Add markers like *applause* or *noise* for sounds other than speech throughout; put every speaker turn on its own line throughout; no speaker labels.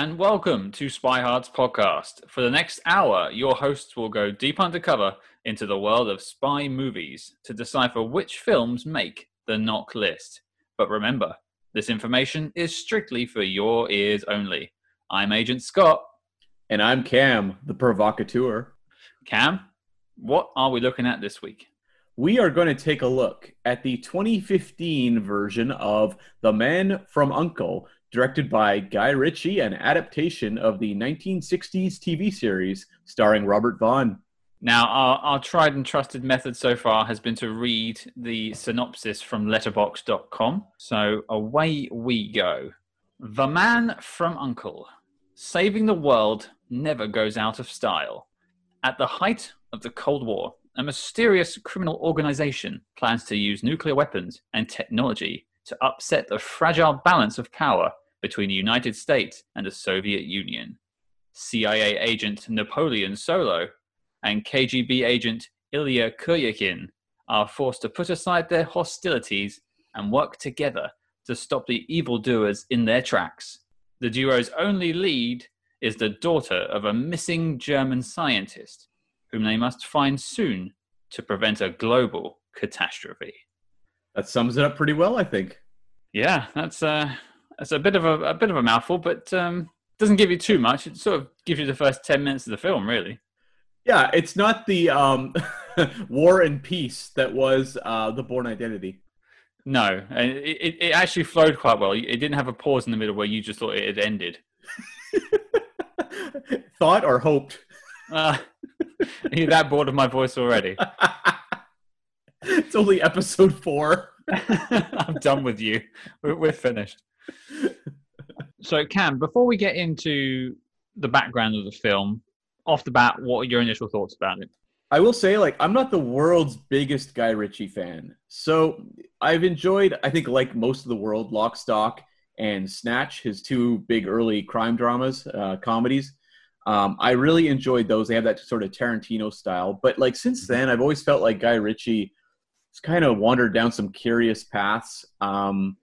and welcome to Spy Hard's podcast. For the next hour, your hosts will go deep undercover into the world of spy movies to decipher which films make the NOC list. But remember, this information is strictly for your ears only. I'm Agent Scott.
And I'm Cam, the provocateur.
Cam, what are we looking at this week?
We are going to take a look at the 2015 version of The Man from U.N.C.L.E., directed by Guy Ritchie, an adaptation of the 1960s TV series starring Robert Vaughn.
Now, our, our tried and trusted method so far has been to read the synopsis from letterboxd.com. So away we go. The Man from Uncle. Saving the world never goes out of style. At the height of the Cold War, a mysterious criminal organization plans to use nuclear weapons and technology to upset the fragile balance of power between the United States and the Soviet Union. CIA agent Napoleon Solo and KGB agent Ilya Kuryakin are forced to put aside their hostilities and work together to stop the evildoers in their tracks. The duo's only lead is the daughter of a missing German scientist whom they must find soon to prevent a global catastrophe.
That sums it up pretty well, I think.
Yeah, that's uh, that's a bit of a, a bit of a mouthful, but um, doesn't give you too much. It sort of gives you the first ten minutes of the film, really.
Yeah, it's not the um, *laughs* war and peace that was uh, the Bourne Identity.
No, and it, it, it actually flowed quite well. It didn't have a pause in the middle where you just thought it had ended. *laughs*
Thought or hoped.
Uh, are *laughs* you that bored of my voice already? *laughs*
it's only episode four. *laughs*
I'm done with you. We're, we're finished. So, Cam, before we get into the background of the film, off the bat, what are your initial thoughts about it?
I will say, like, I'm not the world's biggest Guy Ritchie fan. So I've enjoyed, I think, like most of the world, Lock, Stock, and Snatch, his two big early crime dramas, uh, comedies. Um, I really enjoyed those. They have that sort of Tarantino style. But like since mm-hmm. then, I've always felt like Guy Ritchie has kind of wandered down some curious paths. Um,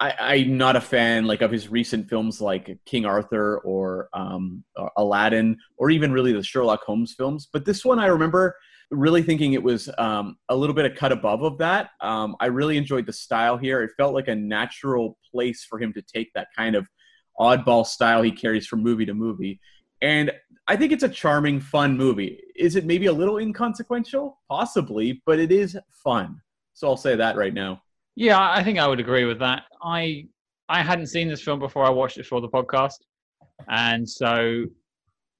I, am not a fan like of his recent films like King Arthur or um, Aladdin or even really the Sherlock Holmes films. But this one, I remember really thinking it was um, a little bit of cut above of that. Um, I really enjoyed the style here. It felt like a natural place for him to take that kind of oddball style he carries from movie to movie. And I think it's a charming, fun movie. Is it maybe a little inconsequential? Possibly, but it is fun. So I'll say that right now.
Yeah, I think I would agree with that. I I hadn't seen this film before I watched it for the podcast, and so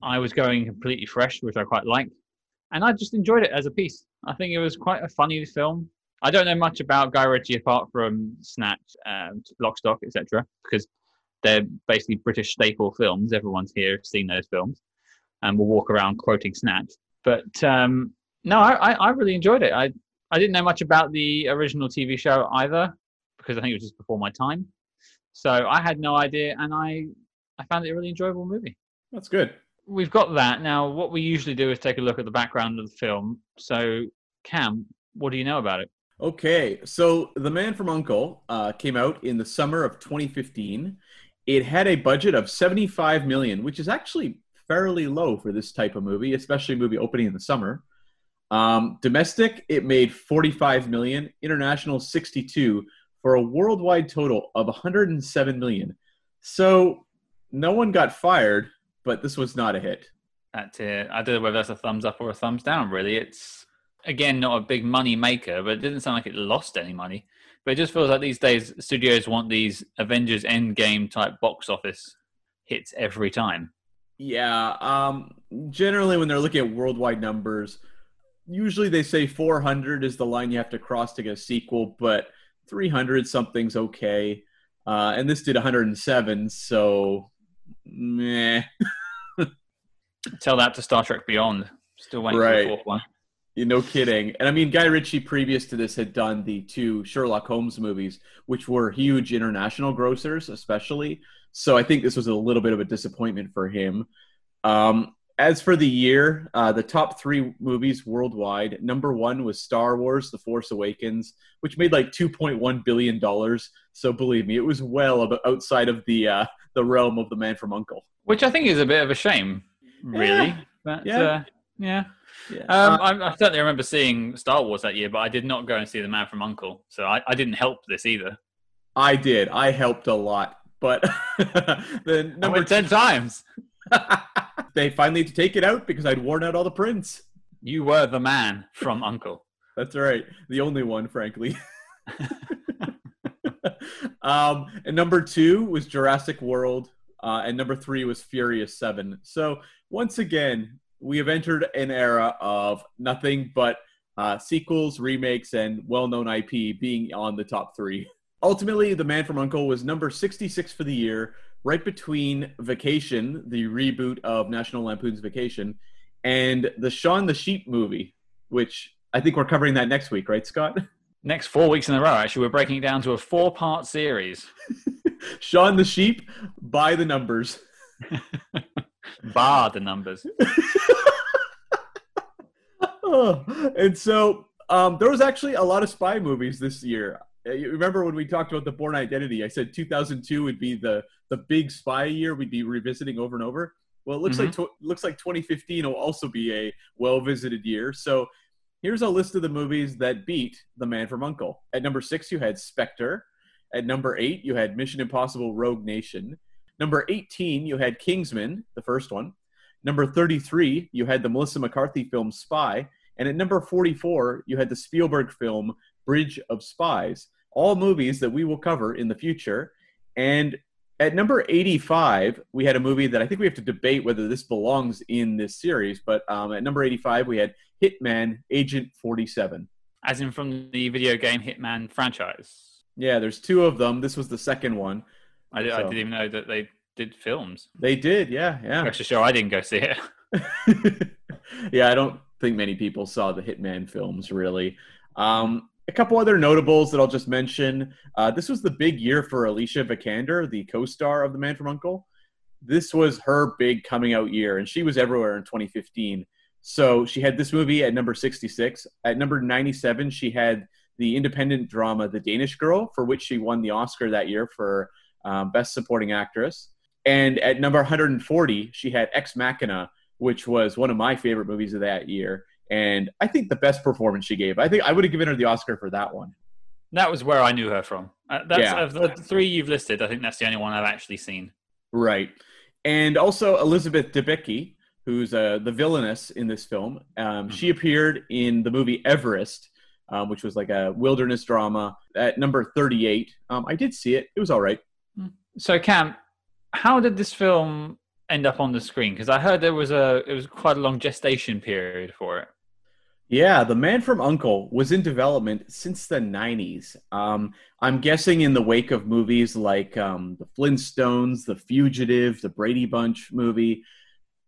I was going completely fresh, which I quite liked, and I just enjoyed it as a piece. I think it was quite a funny film. I don't know much about Guy Ritchie apart from Snatch, um, Lock, Stock, etc., because they're basically British staple films. Everyone's here has seen those films, and we'll walk around quoting Snatch. But um, no, I, I really enjoyed it. I I didn't know much about the original TV show either because I think it was just before my time. So I had no idea, and I I found it a really enjoyable movie.
That's good.
We've got that now. What we usually do is take a look at the background of the film. So Cam, what do you know about it?
Okay, so The Man from U.N.C.L.E. uh, came out in the summer of 2015. It had a budget of 75 million, which is actually fairly low for this type of movie, especially a movie opening in the summer. Um, domestic, it made 45 million. International, 62 for a worldwide total of 107 million. So no one got fired, but this was not a hit.
That's it. I don't know whether that's a thumbs up or a thumbs down. Really, it's again not a big money maker, but it didn't sound like it lost any money. But it just feels like these days studios want these Avengers Endgame type box office hits every time.
Yeah. Um, generally, when they're looking at worldwide numbers, usually they say 400 is the line you have to cross to get a sequel, but 300 something's okay. Uh, and this did 107, so meh. *laughs*
Tell that to Star Trek Beyond. Still waiting right. for the fourth one.
You no kidding. And I mean, Guy Ritchie previous to this had done the two Sherlock Holmes movies, which were huge international grossers, especially. So I think this was a little bit of a disappointment for him. Um, as for the year, uh, the top three movies worldwide, number one was Star Wars: The Force Awakens, which made like 2.1 billion dollars. So believe me, it was well outside of the uh, the realm of the Man from Uncle.
Which I think is a bit of a shame, really.
Yeah.
But,
Yeah.
Uh, yeah.
Yeah.
Um,
Uh,
I, I certainly remember seeing Star Wars that year, but I did not go and see The Man from U.N.C.L.E., so I, I didn't help this either.
I did. I helped a lot, but *laughs* the number
ten times. *laughs*
they finally had to take it out because I'd worn out all the prints.
You were the man from Uncle. *laughs*
That's right. The only one, frankly. um, and number two was Jurassic World, uh, and number three was Furious Seven. So once again, we have entered an era of nothing but uh, sequels, remakes, and well-known IP being on the top three. Ultimately, The Man from U.N.C.L.E. was number 66 for the year, right between Vacation, the reboot of National Lampoon's Vacation, and the Shaun the Sheep movie, which I think we're covering that next week, right, Scott? *laughs*
Next four weeks in a row, actually, we're breaking it down to a four-part series. *laughs*
Shaun the Sheep by the numbers. *laughs*
Bar the numbers. *laughs*
Oh, and so um, there was actually a lot of spy movies this year. Uh, You remember when we talked about the Bourne Identity? I said 2002 would be the the big spy year we'd be revisiting over and over. Well, it looks like tw- looks like 2015 will also be a well visited year. So here's a list of the movies that beat The Man from Uncle. At number six, you had Spectre. At number eight, you had Mission Impossible: Rogue Nation. Number 18, you had Kingsman, the first one. Number 33, you had the Melissa McCarthy film Spy. And at number 44, you had the Spielberg film Bridge of Spies. All movies that we will cover in the future. And at number 85, we had a movie that I think we have to debate whether this belongs in this series. But um, at number 85, we had Hitman Agent 47.
As in from the video game Hitman franchise.
Yeah, there's two of them. This was the second one.
I, did, I
So-
didn't even know that they did films.
They did, yeah, yeah.
To show I didn't go see it. *laughs*
yeah, I don't think many people saw the Hitman films really. Um, a couple other notables that I'll just mention. Uh, this was the big year for Alicia Vikander, the co-star of The Man from Uncle. This was her big coming out year, and she was everywhere in 2015. So she had this movie at number 66. At number 97, she had the independent drama The Danish Girl, for which she won the Oscar that year for um, Best Supporting Actress. And at number 140, she had Ex Machina, which was one of my favorite movies of that year. And I think the best performance she gave. I think I would have given her the Oscar for that one.
That was where I knew her from. Uh, that's
Yeah.
of the three you've listed. I think that's the only one I've actually seen.
Right. And also Elizabeth Debicki, who's uh, the villainess in this film. Um, She appeared in the movie Everest, um, which was like a wilderness drama at number 38. Um, I did see it. It was all right.
So, Cam, how did this film end up on the screen? Because I heard there was a it was quite a long gestation period for it.
Yeah, The Man from Uncle was in development since the 90s. Um, I'm guessing in the wake of movies like um, The Flintstones, The Fugitive, The Brady Bunch movie,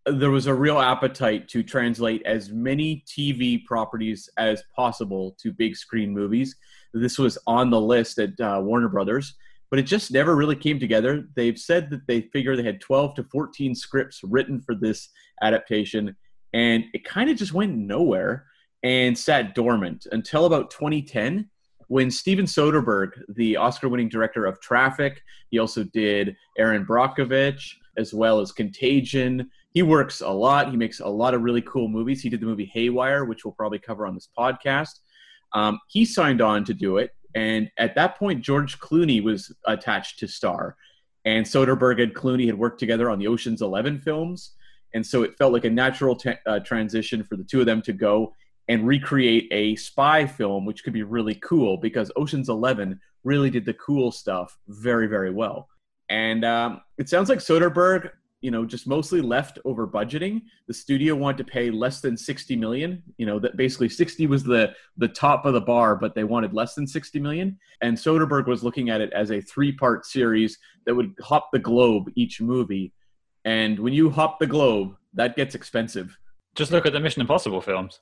there was a real appetite to translate as many TV properties as possible to big screen movies. This was on the list at uh, Warner Brothers, but it just never really came together. They've said that they figure they had 12 to 14 scripts written for this adaptation, and it kind of just went nowhere and sat dormant until about 2010 when Steven Soderbergh, the Oscar winning director of Traffic, he also did Erin Brockovich as well as Contagion. He works a lot. He makes a lot of really cool movies. He did the movie Haywire, which we'll probably cover on this podcast. Um, he signed on to do it. And at that point, George Clooney was attached to star. And Soderbergh and Clooney had worked together on the Ocean's Eleven films. And so it felt like a natural t- uh, transition for the two of them to go and recreate a spy film, which could be really cool because Ocean's Eleven really did the cool stuff very, very well. And um, it sounds like Soderbergh, you know, just mostly left over budgeting. The studio wanted to pay less than 60 million. You know, that basically 60 was the the top of the bar, but they wanted less than 60 million. And Soderbergh was looking at it as a three-part series that would hop the globe each movie. And when you hop the globe, that gets expensive.
Just look at the Mission Impossible films.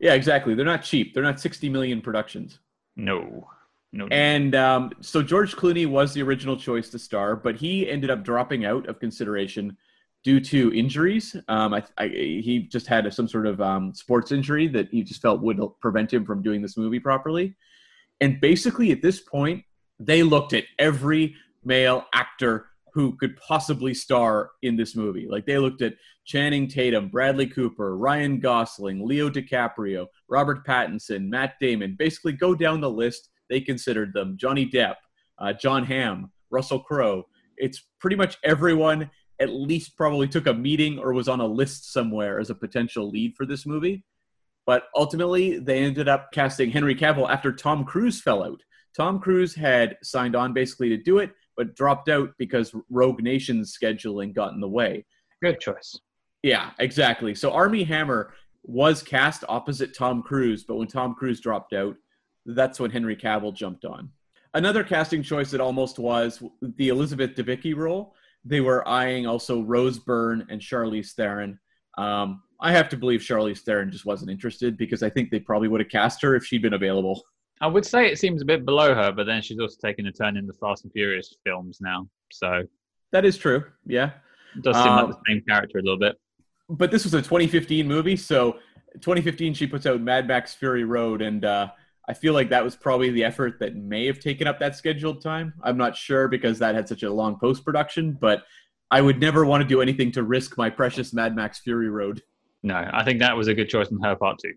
Yeah, exactly. They're not cheap. They're not 60 million productions.
No, no.
And um, so George Clooney was the original choice to star, but he ended up dropping out of consideration due to injuries. Um, I, I, he just had some sort of um, sports injury that he just felt would prevent him from doing this movie properly. And basically, at this point, they looked at every male actor who could possibly star in this movie. Like they looked at Channing Tatum, Bradley Cooper, Ryan Gosling, Leo DiCaprio, Robert Pattinson, Matt Damon. Basically, go down the list. They considered them Johnny Depp, uh, Jon Hamm, Russell Crowe. It's pretty much everyone at least probably took a meeting or was on a list somewhere as a potential lead for this movie. But ultimately, they ended up casting Henry Cavill after Tom Cruise fell out. Tom Cruise had signed on basically to do it, but dropped out because Rogue Nation's scheduling got in the way.
Good choice.
Yeah, exactly. So Armie Hammer was cast opposite Tom Cruise, but when Tom Cruise dropped out, that's when Henry Cavill jumped on. Another casting choice that almost was the Elizabeth Debicki role. They were eyeing also Rose Byrne and Charlize Theron. Um, I have to believe Charlize Theron just wasn't interested because I think they probably would have cast her if she'd been available.
I would say it seems a bit below her, but then she's also taken a turn in the Fast and Furious films now. So
that is true. Yeah,
it does seem um, like the same character a little bit.
But this was a 2015 movie, so 2015 she puts out Mad Max Fury Road, and uh, I feel like that was probably the effort that may have taken up that scheduled time. I'm not sure because that had such a long post production, but I would never want to do anything to risk my precious Mad Max Fury Road.
No, I think that was a good choice on her part too.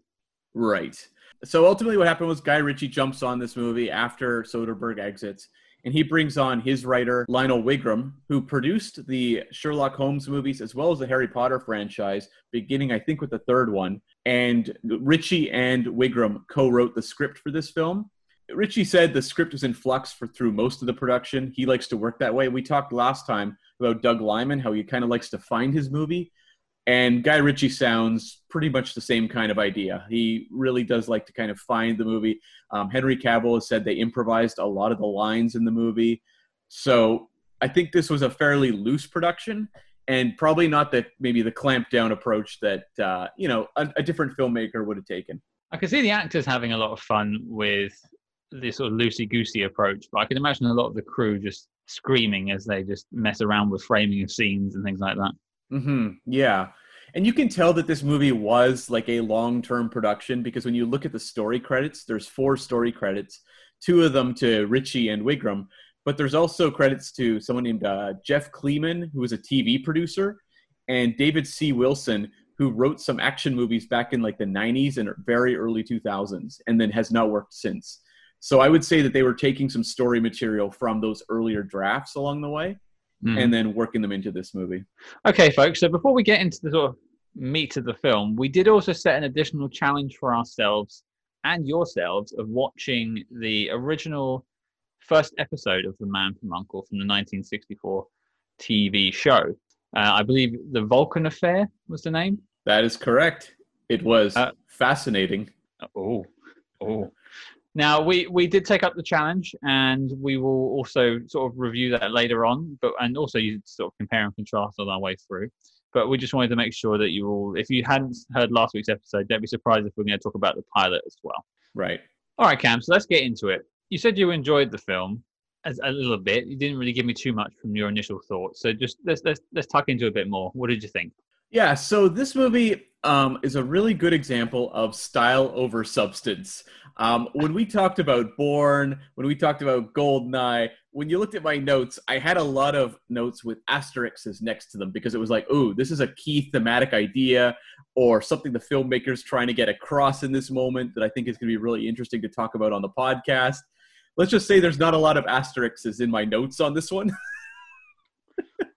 Right so ultimately, what happened was Guy Ritchie jumps on this movie after Soderbergh exits, and he brings on his writer Lionel Wigram, who produced the Sherlock Holmes movies as well as the Harry Potter franchise, beginning I think with the third one. And Ritchie and Wigram co-wrote the script for this film. Ritchie said the script was in flux for through most of the production. He likes to work that way. We talked last time about Doug Liman, how he kind of likes to find his movie. And Guy Ritchie sounds pretty much the same kind of idea. He really does like to kind of find the movie. Um, Henry Cavill has said they improvised a lot of the lines in the movie. So I think this was a fairly loose production and probably not that maybe the clamp down approach that, uh, you know, a, a different filmmaker would have taken.
I can see the actors having a lot of fun with this sort of loosey goosey approach, but I can imagine a lot of the crew just screaming as they just mess around with framing of scenes and things like that.
Mm-hmm. Yeah. And you can tell that this movie was like a long term production because when you look at the story credits, there's four story credits, two of them to Ritchie and Wigram, but there's also credits to someone named uh, Jeff Kleeman, who was a TV producer, and David C. Wilson, who wrote some action movies back in like the 90s and very early 2000s, and then has not worked since. So I would say that they were taking some story material from those earlier drafts along the way mm. and then working them into this movie.
Okay, folks. So before we get into the sort of meat of the film, we did also set an additional challenge for ourselves and yourselves of watching the original first episode of The Man from U.N.C.L.E. from the 1964 TV show. Uh, I believe The Vulcan Affair was the name.
That is correct. It was uh, fascinating.
Oh, oh. Now we we did take up the challenge, and we will also sort of review that later on. But and also you sort of compare and contrast on our way through. But we just wanted to make sure that you all, if you hadn't heard last week's episode, don't be surprised if we're going to talk about the pilot as well.
Right.
All right, Cam. So let's get into it. You said you enjoyed the film as a little bit. You didn't really give me too much from your initial thoughts. So just let's let's let's tuck into a bit more. What did you think?
Yeah. So this movie um, is a really good example of style over substance. Um, when we talked about Bourne, when we talked about Goldeneye, when you looked at my notes, I had a lot of notes with asterisks next to them because it was like, oh, this is a key thematic idea or something the filmmaker's trying to get across in this moment that I think is going to be really interesting to talk about on the podcast. Let's just say there's not a lot of asterisks in my notes on this one.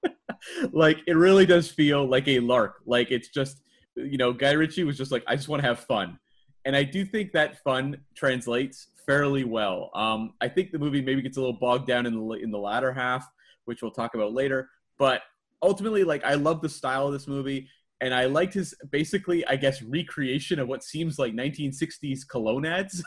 *laughs* *laughs* like, it really does feel like a lark. Like, it's just, you know, Guy Ritchie was just like, I just want to have fun and I do think that fun translates fairly well. Um, I think the movie maybe gets a little bogged down in the in the latter half, which we'll talk about later. But ultimately, like I love the style of this movie, and I liked his basically, I guess, recreation of what seems like 1960s cologne ads.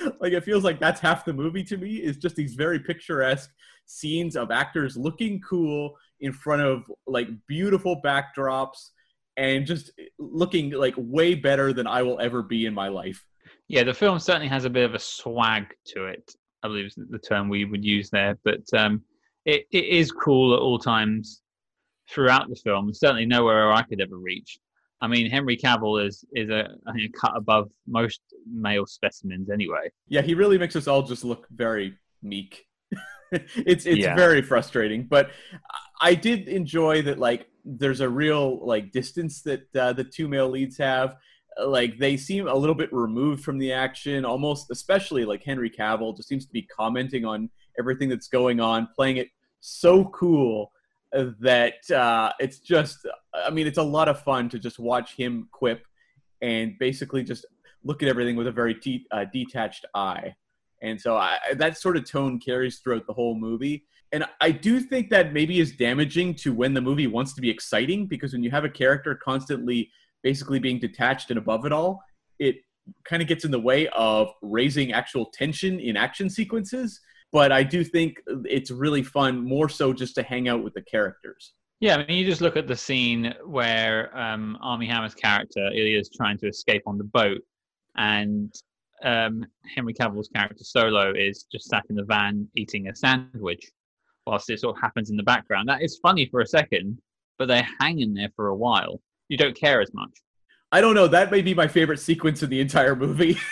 *laughs* like it feels like that's half the movie to me is just these very picturesque scenes of actors looking cool in front of like beautiful backdrops and just looking like way better than I will ever be in my life.
Yeah, the film certainly has a bit of a swag to it. I believe is the term we would use there, but um, it, it is cool at all times throughout the film. Certainly nowhere I could ever reach. I mean, Henry Cavill is is a, a cut above most male specimens anyway.
Yeah, he really makes us all just look very meek *laughs* it's it's
Yeah.
very frustrating, but I did enjoy that. Like, there's a real like distance that uh, the two male leads have. Like, they seem a little bit removed from the action, almost. Especially like Henry Cavill just seems to be commenting on everything that's going on, playing it so cool that uh, it's just. I mean, it's a lot of fun to just watch him quip and basically just look at everything with a very de- uh, detached eye. And so I, that sort of tone carries throughout the whole movie. And I do think that maybe is damaging to when the movie wants to be exciting because when you have a character constantly basically being detached and above it all, it kind of gets in the way of raising actual tension in action sequences. But I do think it's really fun, more so just to hang out with the characters.
Yeah, I mean, you just look at the scene where um, Armie Hammer's character Ilya is trying to escape on the boat, and um, Henry Cavill's character Solo is just sat in the van eating a sandwich, whilst it sort of happens in the background. That is funny for a second, but they hang in there for a while. You don't care as much.
I don't know. That may be my favorite sequence in the entire movie. *laughs*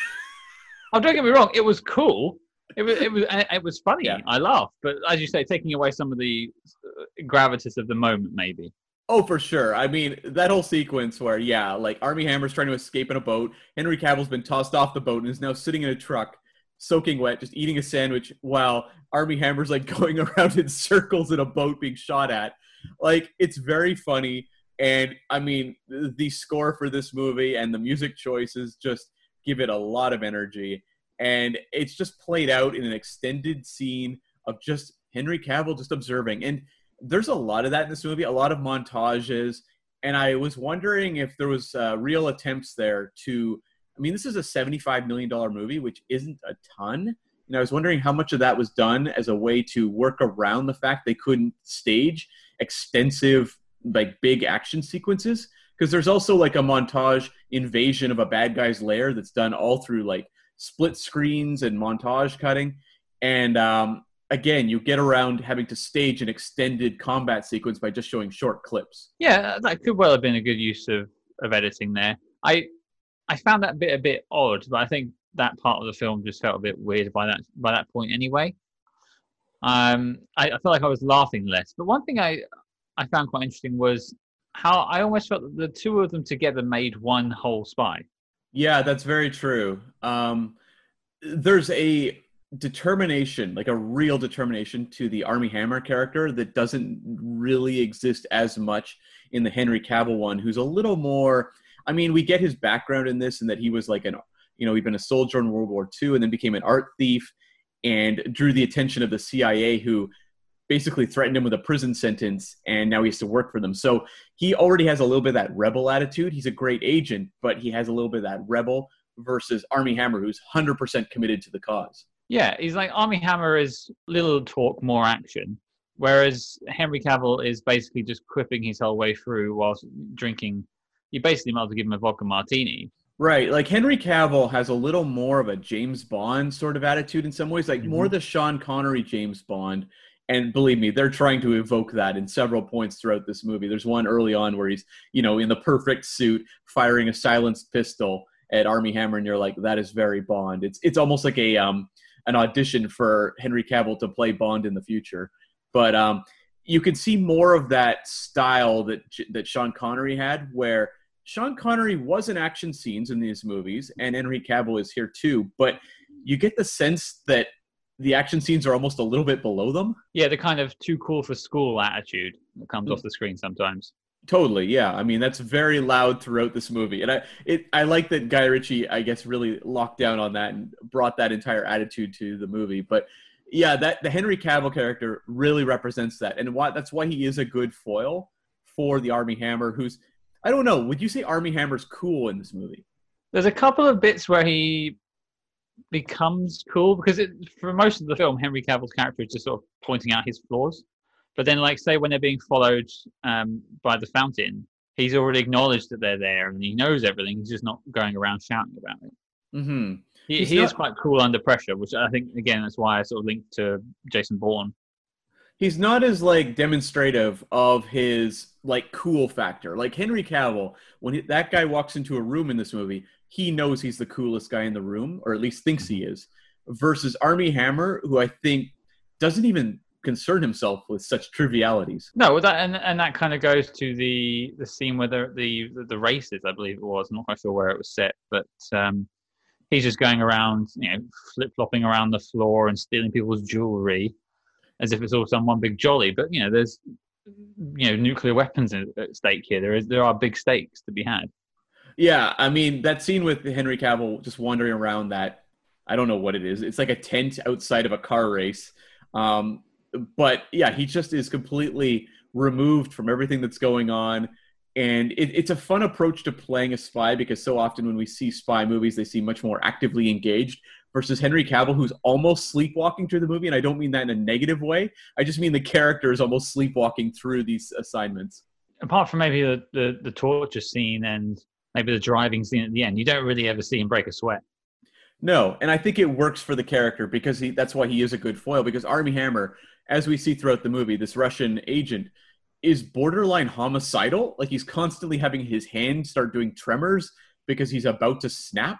Oh, don't get me wrong, it was cool. It was it was it was funny.
Yeah.
I laughed, but as you say, taking away some of the uh, gravitas of the moment, maybe.
Oh, for sure. I mean, that whole sequence where, yeah, like Armie Hammer's trying to escape in a boat. Henry Cavill's been tossed off the boat and is now sitting in a truck, soaking wet, just eating a sandwich while Armie Hammer's like *laughs* going around in circles in a boat being shot at. Like, it's very funny. And I mean, the the score for this movie and the music choices just give it a lot of energy. And it's just played out in an extended scene of just Henry Cavill just observing. And there's a lot of that in this movie, a lot of montages, and I was wondering if there was uh, real attempts there to. I mean, this is a seventy-five million dollar movie, which isn't a ton. And I was wondering how much of that was done as a way to work around the fact they couldn't stage extensive, like big action sequences. Because there's also like a montage invasion of a bad guy's lair that's done all through like split screens and montage cutting. And um, again, you get around having to stage an extended combat sequence by just showing short clips.
Yeah, that could well have been a good use of, of editing there. I I found that bit a bit odd, but I think that part of the film just felt a bit weird by that by that point anyway. Um, I, I felt like I was laughing less. But one thing I I found quite interesting was how I almost felt that the two of them together made one whole spy.
Yeah, that's very true. Um, there's a determination, like a real determination to the Armie Hammer character that doesn't really exist as much in the Henry Cavill one, who's a little more. I mean, we get his background in this, and that he was like an, you know, he'd been a soldier in World War II, and then became an art thief, and drew the attention of the CIA, who basically threatened him with a prison sentence, and now he has to work for them. So he already has a little bit of that rebel attitude. He's a great agent, but he has a little bit of that rebel versus Armie Hammer, who's 100% committed to the cause.
Yeah, he's like Armie Hammer is little talk, more action, whereas Henry Cavill is basically just quipping his whole way through whilst drinking. You basically might as well give him a vodka martini.
Right. Like Henry Cavill has a little more of a James Bond sort of attitude in some ways, like more mm-hmm. the Sean Connery James Bond. And believe me, they're trying to evoke that in several points throughout this movie. There's one early on where he's, you know, in the perfect suit, firing a silenced pistol at Armie Hammer, and you're like, that is very Bond. It's it's almost like a um an audition for Henry Cavill to play Bond in the future. But um, you can see more of that style that that Sean Connery had, where Sean Connery was in action scenes in these movies, and Henry Cavill is here too. But you get the sense that the action scenes are almost a little bit below them.
Yeah, the kind of too cool for school attitude that comes hmm. off the screen sometimes.
Totally, yeah. I mean, that's very loud throughout this movie, and I it I like that Guy Ritchie, I guess, really locked down on that and brought that entire attitude to the movie. But yeah, that the Henry Cavill character really represents that, and why that's why he is a good foil for the Armie Hammer. Who's I don't know, would you say Armie Hammer's cool in this movie?
There's a couple of bits where he becomes cool because it, for most of the film, Henry Cavill's character is just sort of pointing out his flaws. But then, like, say when they're being followed um, by the fountain, he's already acknowledged that they're there and he knows everything. He's just not going around shouting about it.
Mm-hmm.
He, he is quite cool under pressure, which I think again that's why I sort of linked to Jason Bourne.
he's not as like demonstrative of his like cool factor like henry cavill when he, that guy walks into a room in this movie he knows he's the coolest guy in the room or at least thinks he is versus armie hammer who i think doesn't even concern himself with such trivialities.
No, well, that and and that kind of goes to the the scene where the the the races, I believe it was. I'm not quite sure where it was set, but um, he's just going around, you know, flip flopping around the floor and stealing people's jewelry, as if it's all some one big jolly. But you know, there's you know nuclear weapons at stake here. There is there are big stakes to be had.
Yeah, I mean that scene with Henry Cavill just wandering around that I don't know what it is. It's like a tent outside of a car race. Um, but yeah, he just is completely removed from everything that's going on. And it, it's a fun approach to playing a spy because so often when we see spy movies, they seem much more actively engaged versus Henry Cavill, who's almost sleepwalking through the movie. And I don't mean that in a negative way. I just mean the character is almost sleepwalking through these assignments.
Apart from maybe the, the, the torture scene and maybe the driving scene at the end, you don't really ever see him break a sweat.
No, and I think it works for the character because he that's why he is a good foil because Armie Hammer as we see throughout the movie, this Russian agent is borderline homicidal. Like he's constantly having his hand start doing tremors because he's about to snap.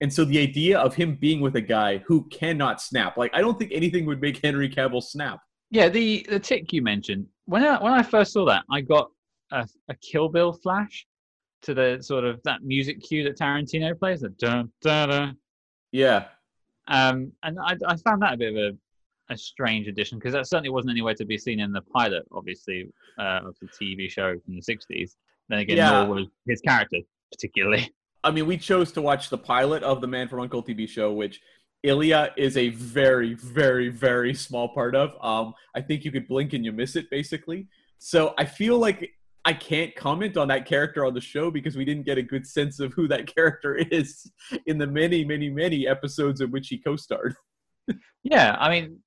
And so the idea of him being with a guy who cannot snap, like I don't think anything would make Henry Cavill snap.
Yeah, the the tick you mentioned when I, when I first saw that, I got a, a Kill Bill flash to the sort of that music cue that Tarantino plays, the dun dun dun.
Yeah.
Um, and I, I found that a bit of a a strange addition because that certainly wasn't anywhere to be seen in the pilot, obviously, uh, of the TV show from the '60s. Then again, yeah. nor was his character particularly. *laughs*
I mean, we chose to watch the pilot of the Man from U.N.C.L.E. TV show, which Ilya is a very, very, very small part of. Um, I think you could blink and you miss it, basically. So I feel like I can't comment on that character on the show because we didn't get a good sense of who that *laughs* character is in the many, many, many episodes in which he co-starred. *laughs*
yeah, I mean,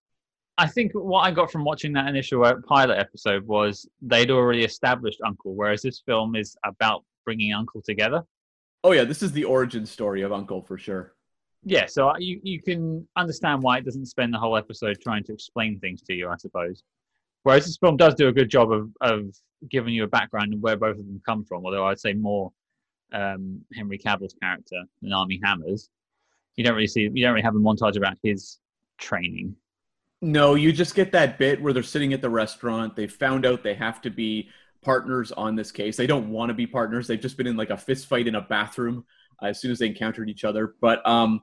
I think what I got from watching that initial uh, pilot episode was they'd already established U.N.C.L.E., whereas this film is about bringing U.N.C.L.E. together.
Oh yeah, this is the origin story of U.N.C.L.E. for sure.
Yeah, so uh, you you can understand why it doesn't spend the whole episode trying to explain things to you, I suppose. Whereas this film does do a good job of of giving you a background of where both of them come from. Although I'd say more um, Henry Cavill's character than Armie Hammer's. You don't really see you don't really have a montage about his training
no, you just get that bit where they're sitting at the restaurant. They found out they have to be partners on this case. They don't want to be partners. They've just been in like a fist fight in a bathroom uh, as soon as they encountered each other. But um,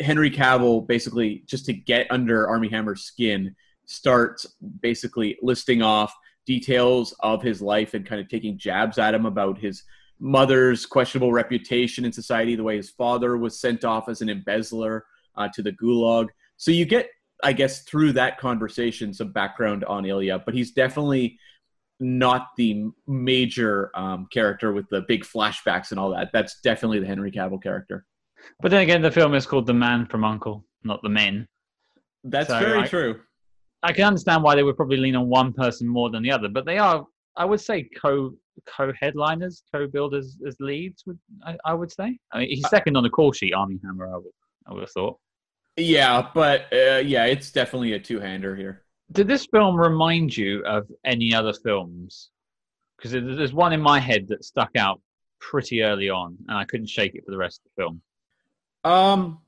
Henry Cavill basically just to get under Armie Hammer's skin starts basically listing off details of his life and kind of taking jabs at him about his mother's questionable reputation in society, the way his father was sent off as an embezzler uh, to the gulag. So you get I guess through that conversation some background on Ilya, but he's definitely not the major um, character with the big flashbacks and all that. That's definitely the Henry Cavill character.
But then again, the film is called The Man from U.N.C.L.E., not The Men.
That's so very I, true.
I can understand why they would probably lean on one person more than the other, but they are, I would say, co co headliners, co builders as leads. Would I, I, would say. I mean, he's uh, second on the call sheet, Armie Hammer. I would, I would have thought.
Yeah, but uh, yeah, it's definitely a two-hander here.
Did this film remind you of any other films? Because there's one in my head that stuck out pretty early on, and I couldn't shake it for the rest of the film.
Um,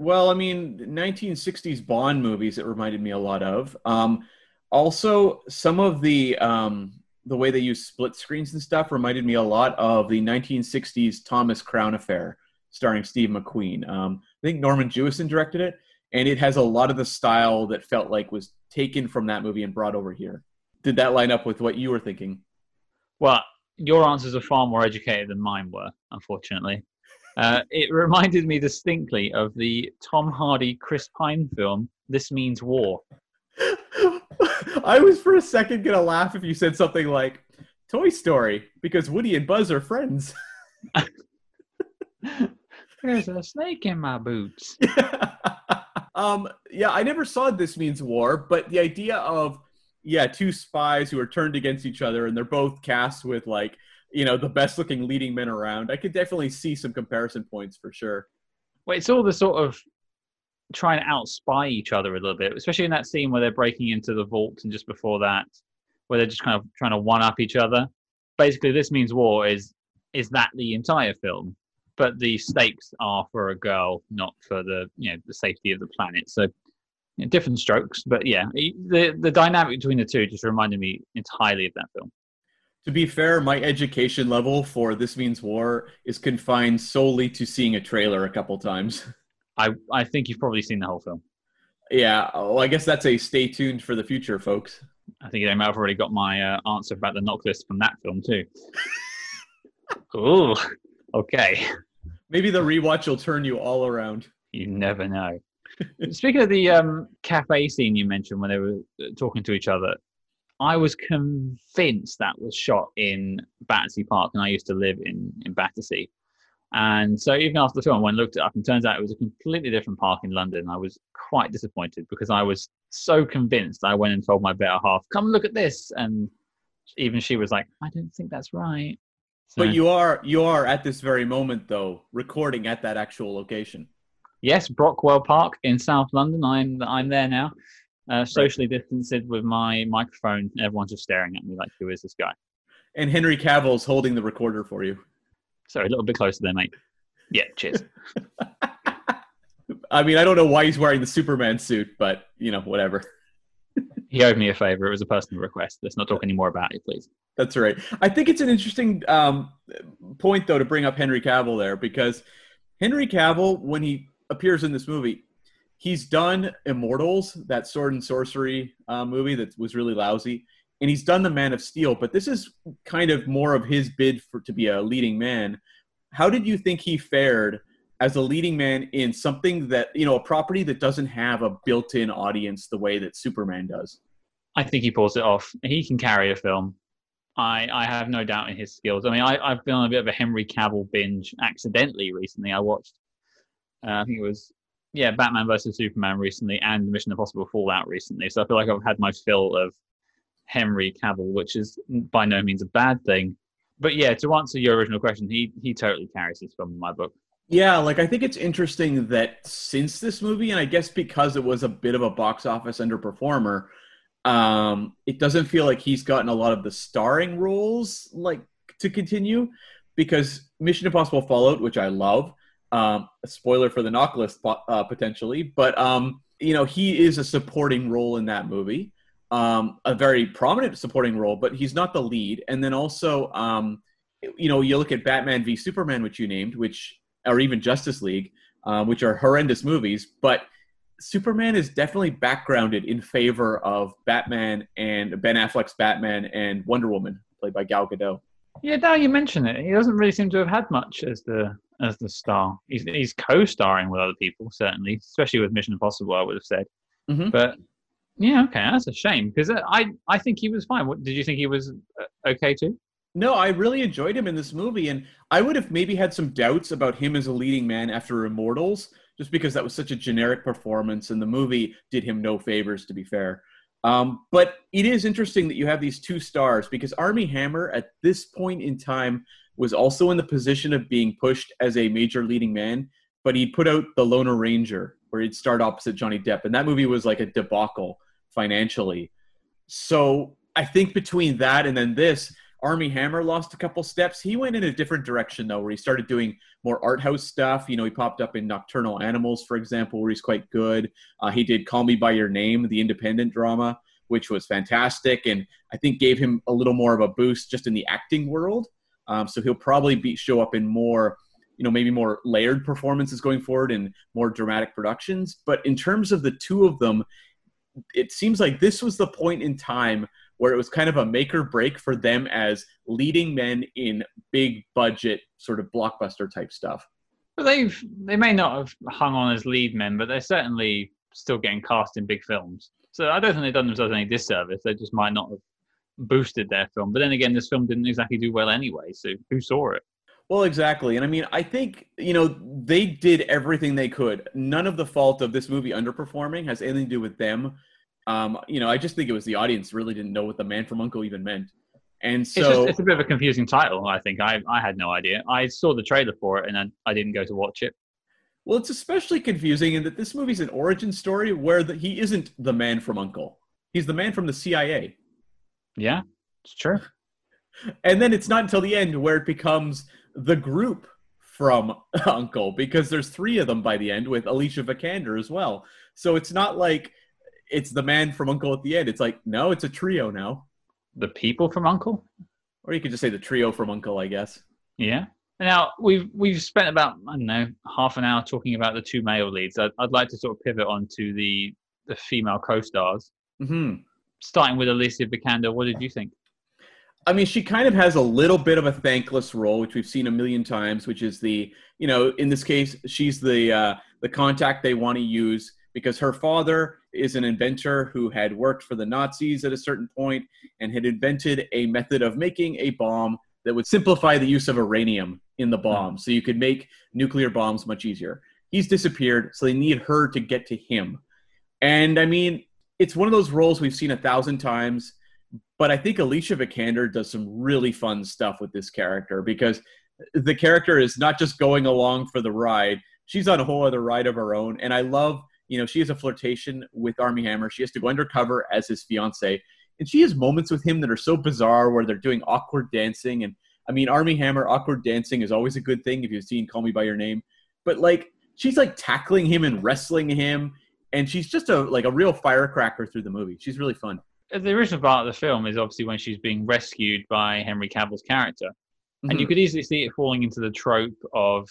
well, I mean, 1960s Bond movies. It reminded me a lot of. Um, also, some of the um, the way they use split screens and stuff reminded me a lot of the 1960s Thomas Crown Affair, starring Steve McQueen. Um, I think Norman Jewison directed it, and it has a lot of the style that felt like was taken from that movie and brought over here. Did that line up with what you were thinking?
Well, your answers are far more educated than mine were, unfortunately. Uh, it reminded me distinctly of the Tom Hardy Chris Pine film, This Means War. *laughs*
I was for a second going to laugh if you said something like Toy Story, because Woody and Buzz are friends. *laughs*
There's a snake in my boots. *laughs*
um, yeah, I never saw This Means War, but the idea of yeah, two spies who are turned against each other and they're both cast with like, you know, the best looking leading men around. I could definitely see some comparison points for sure.
Well, it's all the sort of trying to outspy each other a little bit, especially in that scene where they're breaking into the vault and just before that, where they're just kind of trying to one up each other. Basically, this means war is is that the entire film but the stakes are for a girl, not for the you know the safety of the planet. So Yeah, different strokes, but yeah, the the dynamic between the two just reminded me entirely of that film.
To be fair, my education level for This Means War is confined solely to seeing a trailer a couple times. *laughs*
I I think you've probably seen the whole film.
Yeah, well, I guess that's a stay tuned for the future, folks.
I think I might have already got my uh, answer about the NOC list from that film too. *laughs* Ooh, okay.
Maybe the rewatch will turn you all around.
You never know. *laughs* Speaking of the um, cafe scene you mentioned when they were uh, talking to each other, I was convinced that was shot in Battersea Park, and I used to live in in Battersea. And so even after the film, when I looked it up, and turns out it was a completely different park in London, I was quite disappointed because I was so convinced. I went and told my better half, "Come look at this," and even she was like, "I don't think that's right."
So, but you are you are at this very moment though recording at that actual location.
Yes, Brockwell Park in South London. I'm I'm there now, uh, socially right. distanced with my microphone. Everyone's just staring at me like, "Who is this guy?"
And Henry Cavill's holding the recorder for you.
Sorry, a little bit closer there, mate. Yeah, cheers. *laughs*
I mean, I don't know why he's wearing the Superman suit, but you know, whatever.
he owed me a favor. It was a personal request. Let's not talk any more about it, please.
That's right. I think it's an interesting um, point, though, to bring up Henry Cavill there because Henry Cavill, when he appears in this movie, he's done Immortals, that sword and sorcery uh, movie that was really lousy and he's done the Man of Steel, but this is kind of more of his bid for to be a leading man. How did you think he fared as a leading man in something that you know a property that doesn't have a built-in audience the way that Superman does?
I think he pulls it off. He can carry a film. I, I have no doubt in his skills. I mean, I, I've been on a bit of a Henry Cavill binge accidentally recently. I watched, uh, I think it was, yeah, Batman versus Superman recently and Mission Impossible Fallout recently. So I feel like I've had my fill of Henry Cavill, which is by no means a bad thing. But yeah, to answer your original question, he he totally carries this film in my book.
Yeah, like I think it's interesting that since this movie, and I guess because it was a bit of a box office underperformer, um, it doesn't feel like he's gotten a lot of the starring roles like to continue. Because Mission Impossible Fallout, which I love, um, a spoiler for the NOC list uh, potentially, but um, you know he is a supporting role in that movie um, a very prominent supporting role, but he's not the lead. And then also, um, you know, you look at Batman v Superman, which you named, which or even Justice League, uh, which are horrendous movies, but Superman is definitely backgrounded in favor of Batman and Ben Affleck's Batman and Wonder Woman, played by Gal Gadot.
Yeah, now you mention it, he doesn't really seem to have had much as the as the star. He's he's co-starring with other people, certainly, especially with Mission Impossible. I would have said, mm-hmm. but yeah, okay, that's a shame because I I think he was fine. What, did you think he was uh, okay too?
No, I really enjoyed him in this movie, and I would have maybe had some doubts about him as a leading man after Immortals, just because that was such a generic performance, and the movie did him no favors, to be fair. Um, but it is interesting that you have these two stars because Armie Hammer at this point in time was also in the position of being pushed as a major leading man, but he'd put out The Lone Ranger, where he'd start opposite Johnny Depp, and that movie was like a debacle financially. So I think between that and then this, Armie Hammer lost a couple steps. He went in a different direction though, where he started doing more art house stuff. You know, he popped up in Nocturnal Animals, for example, where he's quite good. Uh, he did Call Me by Your Name, the independent drama, which was fantastic, and I think gave him a little more of a boost just in the acting world. Um, so he'll probably be show up in more, you know, maybe more layered performances going forward and more dramatic productions. But in terms of the two of them, it seems like this was the point in time where it was kind of a make or break for them as leading men in big budget sort of blockbuster type stuff.
But they've they may not have hung on as lead men, but they're certainly still getting cast in big films. So I don't think they've done themselves any disservice. They just might not have boosted their film. But then again, this film didn't exactly do well anyway. So who saw it?
Well, exactly. And I mean, I think, you know, they did everything they could. None of the fault of this movie underperforming has anything to do with them. Um, you know, I just think it was the audience really didn't know what the man from U.N.C.L.E. even meant. And so
it's, just, it's a bit of a confusing title, I think. I, I had no idea. I saw the trailer for it and then I didn't go to watch it.
Well, it's especially confusing in that this movie's an origin story where the, he isn't the man from Uncle. He's the man from the CIA.
Yeah, it's true.
And then it's not until the end where it becomes the group from *laughs* U.N.C.L.E because there's three of them by the end with Alicia Vikander as well. So it's not like it's the man from U.N.C.L.E at the end. It's like, no, it's a trio now.
The people from U.N.C.L.E?
Or you could just say the trio from U.N.C.L.E, I guess.
Yeah. Now we've we've spent about I don't know half an hour talking about the two male leads. I'd, I'd like to sort of pivot on to the the female co-stars.
hmm
Starting with Alicia Vikander, what did you think?
I mean, she kind of has a little bit of a thankless role, which we've seen a million times. Which is the, you know, in this case, she's the uh, the contact they want to use because her father is an inventor who had worked for the Nazis at a certain point and had invented a method of making a bomb that would simplify the use of uranium in the bomb, so you could make nuclear bombs much easier. He's disappeared, so they need her to get to him. And I mean, it's one of those roles we've seen a thousand times but I think Alicia Vikander does some really fun stuff with this character because the character is not just going along for the ride; she's on a whole other ride of her own. And I love, you know, she has a flirtation with Armie Hammer. She has to go undercover as his fiance, and she has moments with him that are so bizarre where they're doing awkward dancing. And I mean, Armie Hammer awkward dancing is always a good thing if you've seen Call Me by Your Name. But like, she's like tackling him and wrestling him, and she's just a like a real firecracker through the movie. She's really fun
the original part of the film is obviously when she's being rescued by Henry Cavill's character, mm-hmm. and you could easily see it falling into the trope of,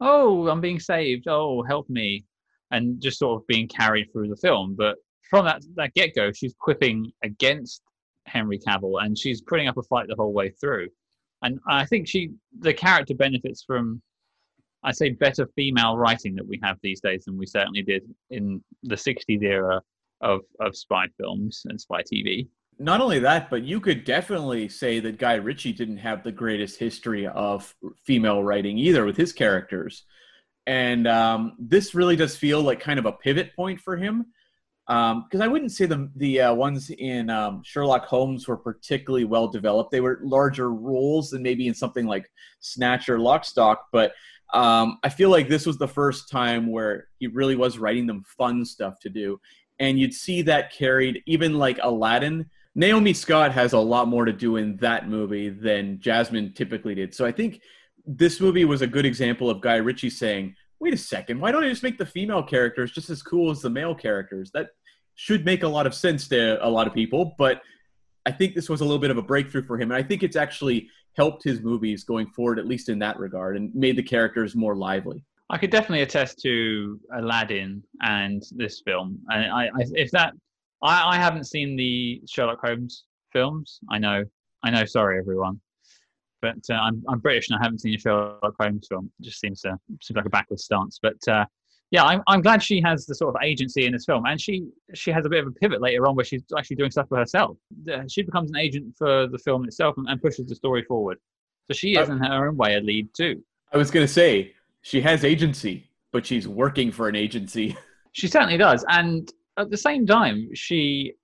"Oh, I'm being saved. Oh, help me," and just sort of being carried through the film. But from that that get go, she's quipping against Henry Cavill, and she's putting up a fight the whole way through. And I think she, the character benefits from, I say, better female writing that we have these days than we certainly did in the '60s era of of spy films and spy TV.
Not only that, but you could definitely say that Guy Ritchie didn't have the greatest history of female writing either with his characters, and um, this really does feel like kind of a pivot point for him. Because um, I wouldn't say the the uh, ones in um, Sherlock Holmes were particularly well developed. They were larger roles than maybe in something like Snatch or Lockstock, but um, I feel like this was the first time where he really was writing them fun stuff to do and you'd see that carried even like Aladdin. Naomi Scott has a lot more to do in that movie than Jasmine typically did. So I think this movie was a good example of Guy Ritchie saying, "Wait a second, why don't I just make the female characters just as cool as the male characters?" That should make a lot of sense to a lot of people, but I think this was a little bit of a breakthrough for him, and I think it's actually helped his movies going forward, at least in that regard, and made the characters more lively.
I could definitely attest to Aladdin and this film. And I, I if that, I, I haven't seen the Sherlock Holmes films. I know, I know. Sorry, everyone, but uh, I'm I'm British and I haven't seen a Sherlock Holmes film. It just seems to seems like a backwards stance. But uh, yeah, I'm I'm glad she has the sort of agency in this film, and she she has a bit of a pivot later on where she's actually doing stuff for herself. She becomes an agent for the film itself and, and pushes the story forward. So she is, uh, in her own way, a lead too.
I was going to say she has agency, but she's working for an agency. *laughs*
She certainly does, and at the same time, she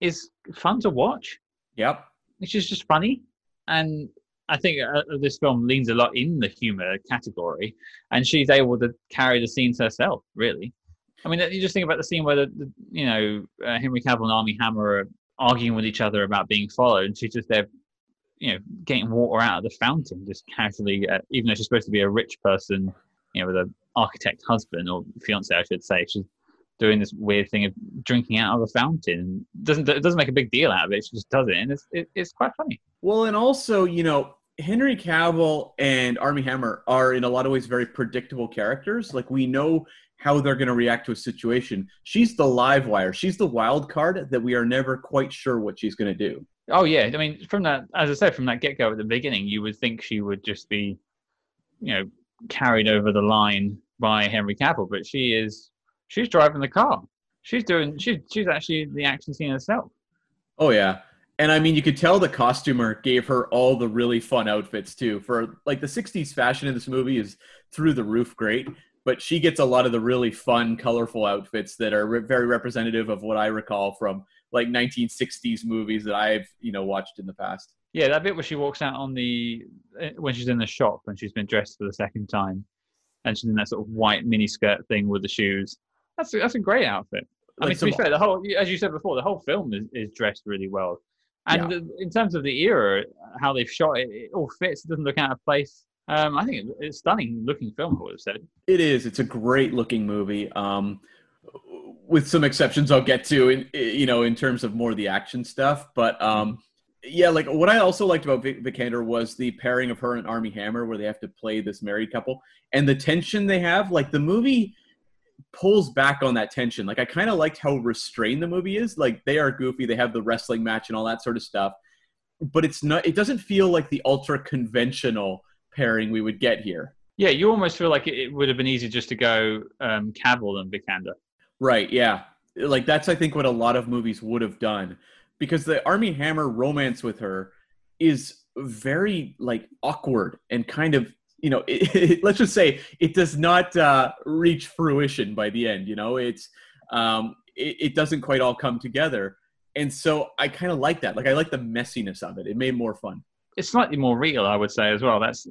is fun to watch.
Yep,
she's just funny, and I think uh, this film leans a lot in the humor category, and she's able to carry the scenes herself. Really, I mean, you just think about the scene where the, the you know uh, Henry Cavill and Armie Hammer are arguing with each other about being followed, and she's just there you know, getting water out of the fountain just casually, uh, even though she's supposed to be a rich person, you know, with an architect husband or fiance, I should say. She's doing this weird thing of drinking out of a fountain. Doesn't it doesn't make a big deal out of it. She just does it, and it's it, it's quite funny.
Well, and also, you know, Henry Cavill and Armie Hammer are in a lot of ways very predictable characters. Like we know how they're going to react to a situation. She's the live wire. She's the wild card that we are never quite sure what she's going to do.
Oh yeah, I mean, from that, as I said, from that get go at the beginning, you would think she would just be, you know, carried over the line by Henry Cavill, but she is, she's driving the car. She's doing, she's she's actually the action scene herself.
Oh yeah, and I mean, you could tell the costumer gave her all the really fun outfits too. For like the '60s fashion in this movie is through the roof, great. But she gets a lot of the really fun, colorful outfits that are re- very representative of what I recall from like 1960s movies that I've you know watched in the past.
Yeah, that bit where she walks out on the eh, when she's in the shop and she's been dressed for the second time, and she's in that sort of white mini skirt thing with the shoes. That's a, that's a great outfit. I like mean, to be fair, the whole as you said before, the whole film is, is dressed really well. And yeah. in terms of the era, how they've shot it, it all fits. It doesn't look out of place. Um, I think it's stunning looking film. I would have said
it is. It's a great looking movie. Um, with some exceptions I'll get to in you know in terms of more of the action stuff. But um, yeah, like what I also liked about Vic- Vikander was the pairing of her and Armie Hammer, where they have to play this married couple, and the tension they have. Like the movie pulls back on that tension. Like I kind of liked how restrained the movie is. Like they are goofy, they have the wrestling match and all that sort of stuff, but it's not. It doesn't feel like the ultra conventional pairing we would get here.
Yeah, you almost feel like it would have been easy just to go um, Cavill and Vikander.
Right. Yeah. Like that's I think what a lot of movies would have done because the Armie Hammer romance with her is very like awkward and kind of you know *laughs* it, it, let's just say it does not uh, reach fruition by the end you know? It's um, it, it doesn't quite all come together. And so i kind of like that. Like i like the messiness of it. It made more fun.
It's slightly more real i would say as well. That's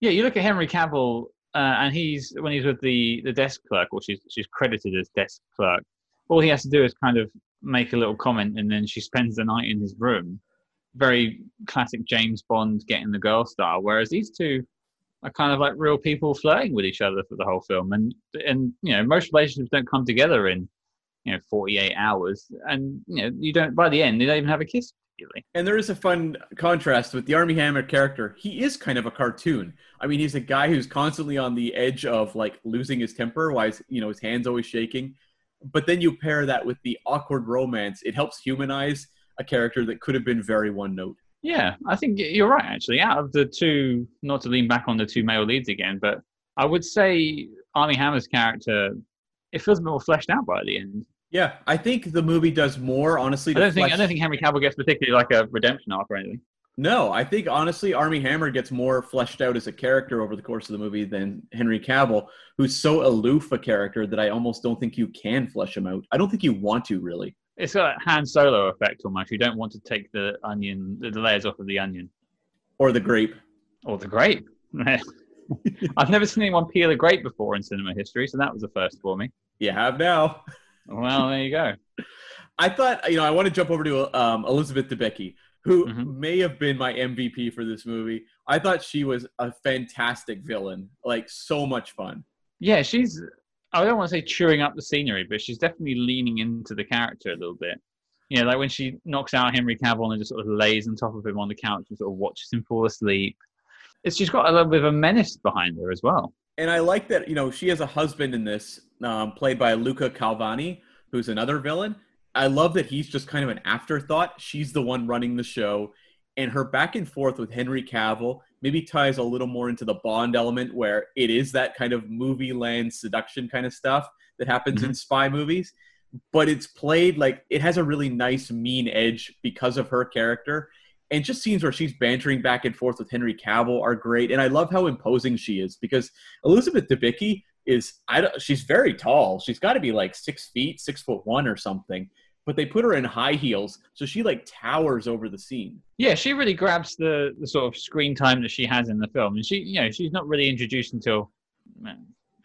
yeah you look at henry cavill uh, and he's when he's with the the desk clerk or she's she's credited as desk clerk all he has to do is kind of make a little comment and then she spends the night in his room. Very classic james bond getting the girl style whereas these two are kind of like real people flirting with each other for the whole film. And and you know most relationships don't come together in you know 48 hours. And you know you don't by the end they don't even have a kiss particularly.
and there is a fun contrast with the Armie hammer character. He is kind of a cartoon. I mean he's a guy who's constantly on the edge of like losing his temper why his, you know his hands always shaking. But then you pair that with the awkward romance. It helps humanize a character that could have been very one note
yeah, I think you're right. Actually, out of the two, not to lean back on the two male leads again, but I would say Armie Hammer's character, it feels more fleshed out by the end.
Yeah, I think the movie does more. Honestly,
I don't think flesh... I don't think Henry Cavill gets particularly like a redemption arc or anything.
No, I think honestly, Armie Hammer gets more fleshed out as a character over the course of the movie than Henry Cavill, who's so aloof a character that I almost don't think you can flesh him out. I don't think you want to really
it's got a Han Solo effect almost. You don't want to take the onion, the layers off of the onion,
or the grape,
or the grape. *laughs* I've never seen anyone peel a grape before in cinema history, so that was a first for me.
You have now.
Well, there you go.
I thought, you know, I want to jump over to um, Elizabeth Debicki, who mm-hmm. may have been my MVP for this movie. I thought she was a fantastic villain, like so much fun.
Yeah, she's I don't want to say chewing up the scenery, but she's definitely leaning into the character a little bit. You know, like when she knocks out Henry Cavill and just sort of lays on top of him on the couch and sort of watches him fall asleep. It's she's got a little bit of a menace behind her as well.
And I like that, you know, she has a husband in this, um, played by Luca Calvani, who's another villain. I love that he's just kind of an afterthought. She's the one running the show. And her back and forth with Henry Cavill maybe ties a little more into the Bond element where it is that kind of movie land seduction kind of stuff that happens mm-hmm. in spy movies. But it's played like it has a really nice mean edge because of her character. And just scenes where she's bantering back and forth with Henry Cavill are great. And I love how imposing she is because Elizabeth Debicki is I don't, she's very tall. She's got to be like six feet, six foot one or something but they put her in high heels, so she like towers over the scene.
Yeah, she really grabs the the sort of screen time that she has in the film, and she, you know, she's not really introduced until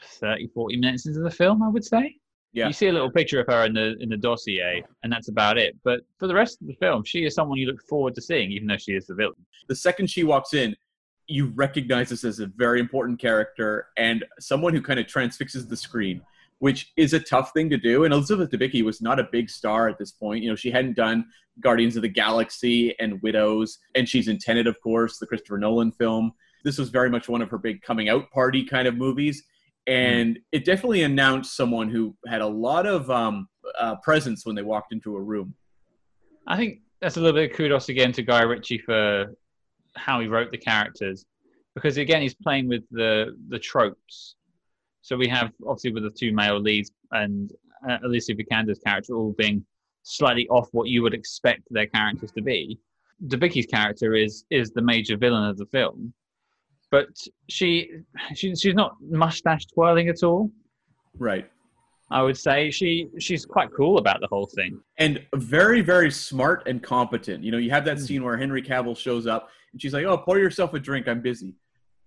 30, 40 minutes into the film, I would say. Yeah. You see a little picture of her in the in the dossier, and that's about it. But for the rest of the film, she is someone you look forward to seeing, even though she is the villain.
The second she walks in, you recognize this as a very important character and someone who kind of transfixes the screen which is a tough thing to do. And Elizabeth Debicki was not a big star at this point. You know, she hadn't done Guardians of the Galaxy and Widows, and she's in Tenet, of course, the Christopher Nolan film. This was very much one of her big coming out party kind of movies. And mm. it definitely announced someone who had a lot of um, uh, presence when they walked into a room.
I think that's a little bit of kudos again to Guy Ritchie for how he wrote the characters, because again he's playing with the the tropes so we have obviously with the two male leads and uh, Alicia Vikander's character all being slightly off what you would expect their characters to be. Debicki's character is is the major villain of the film, but she, she she's not mustache twirling at all.
Right.
I would say she she's quite cool about the whole thing
and very very smart and competent. You know, you have that hmm. scene where Henry Cavill shows up and she's like, "Oh, pour yourself a drink. I'm busy."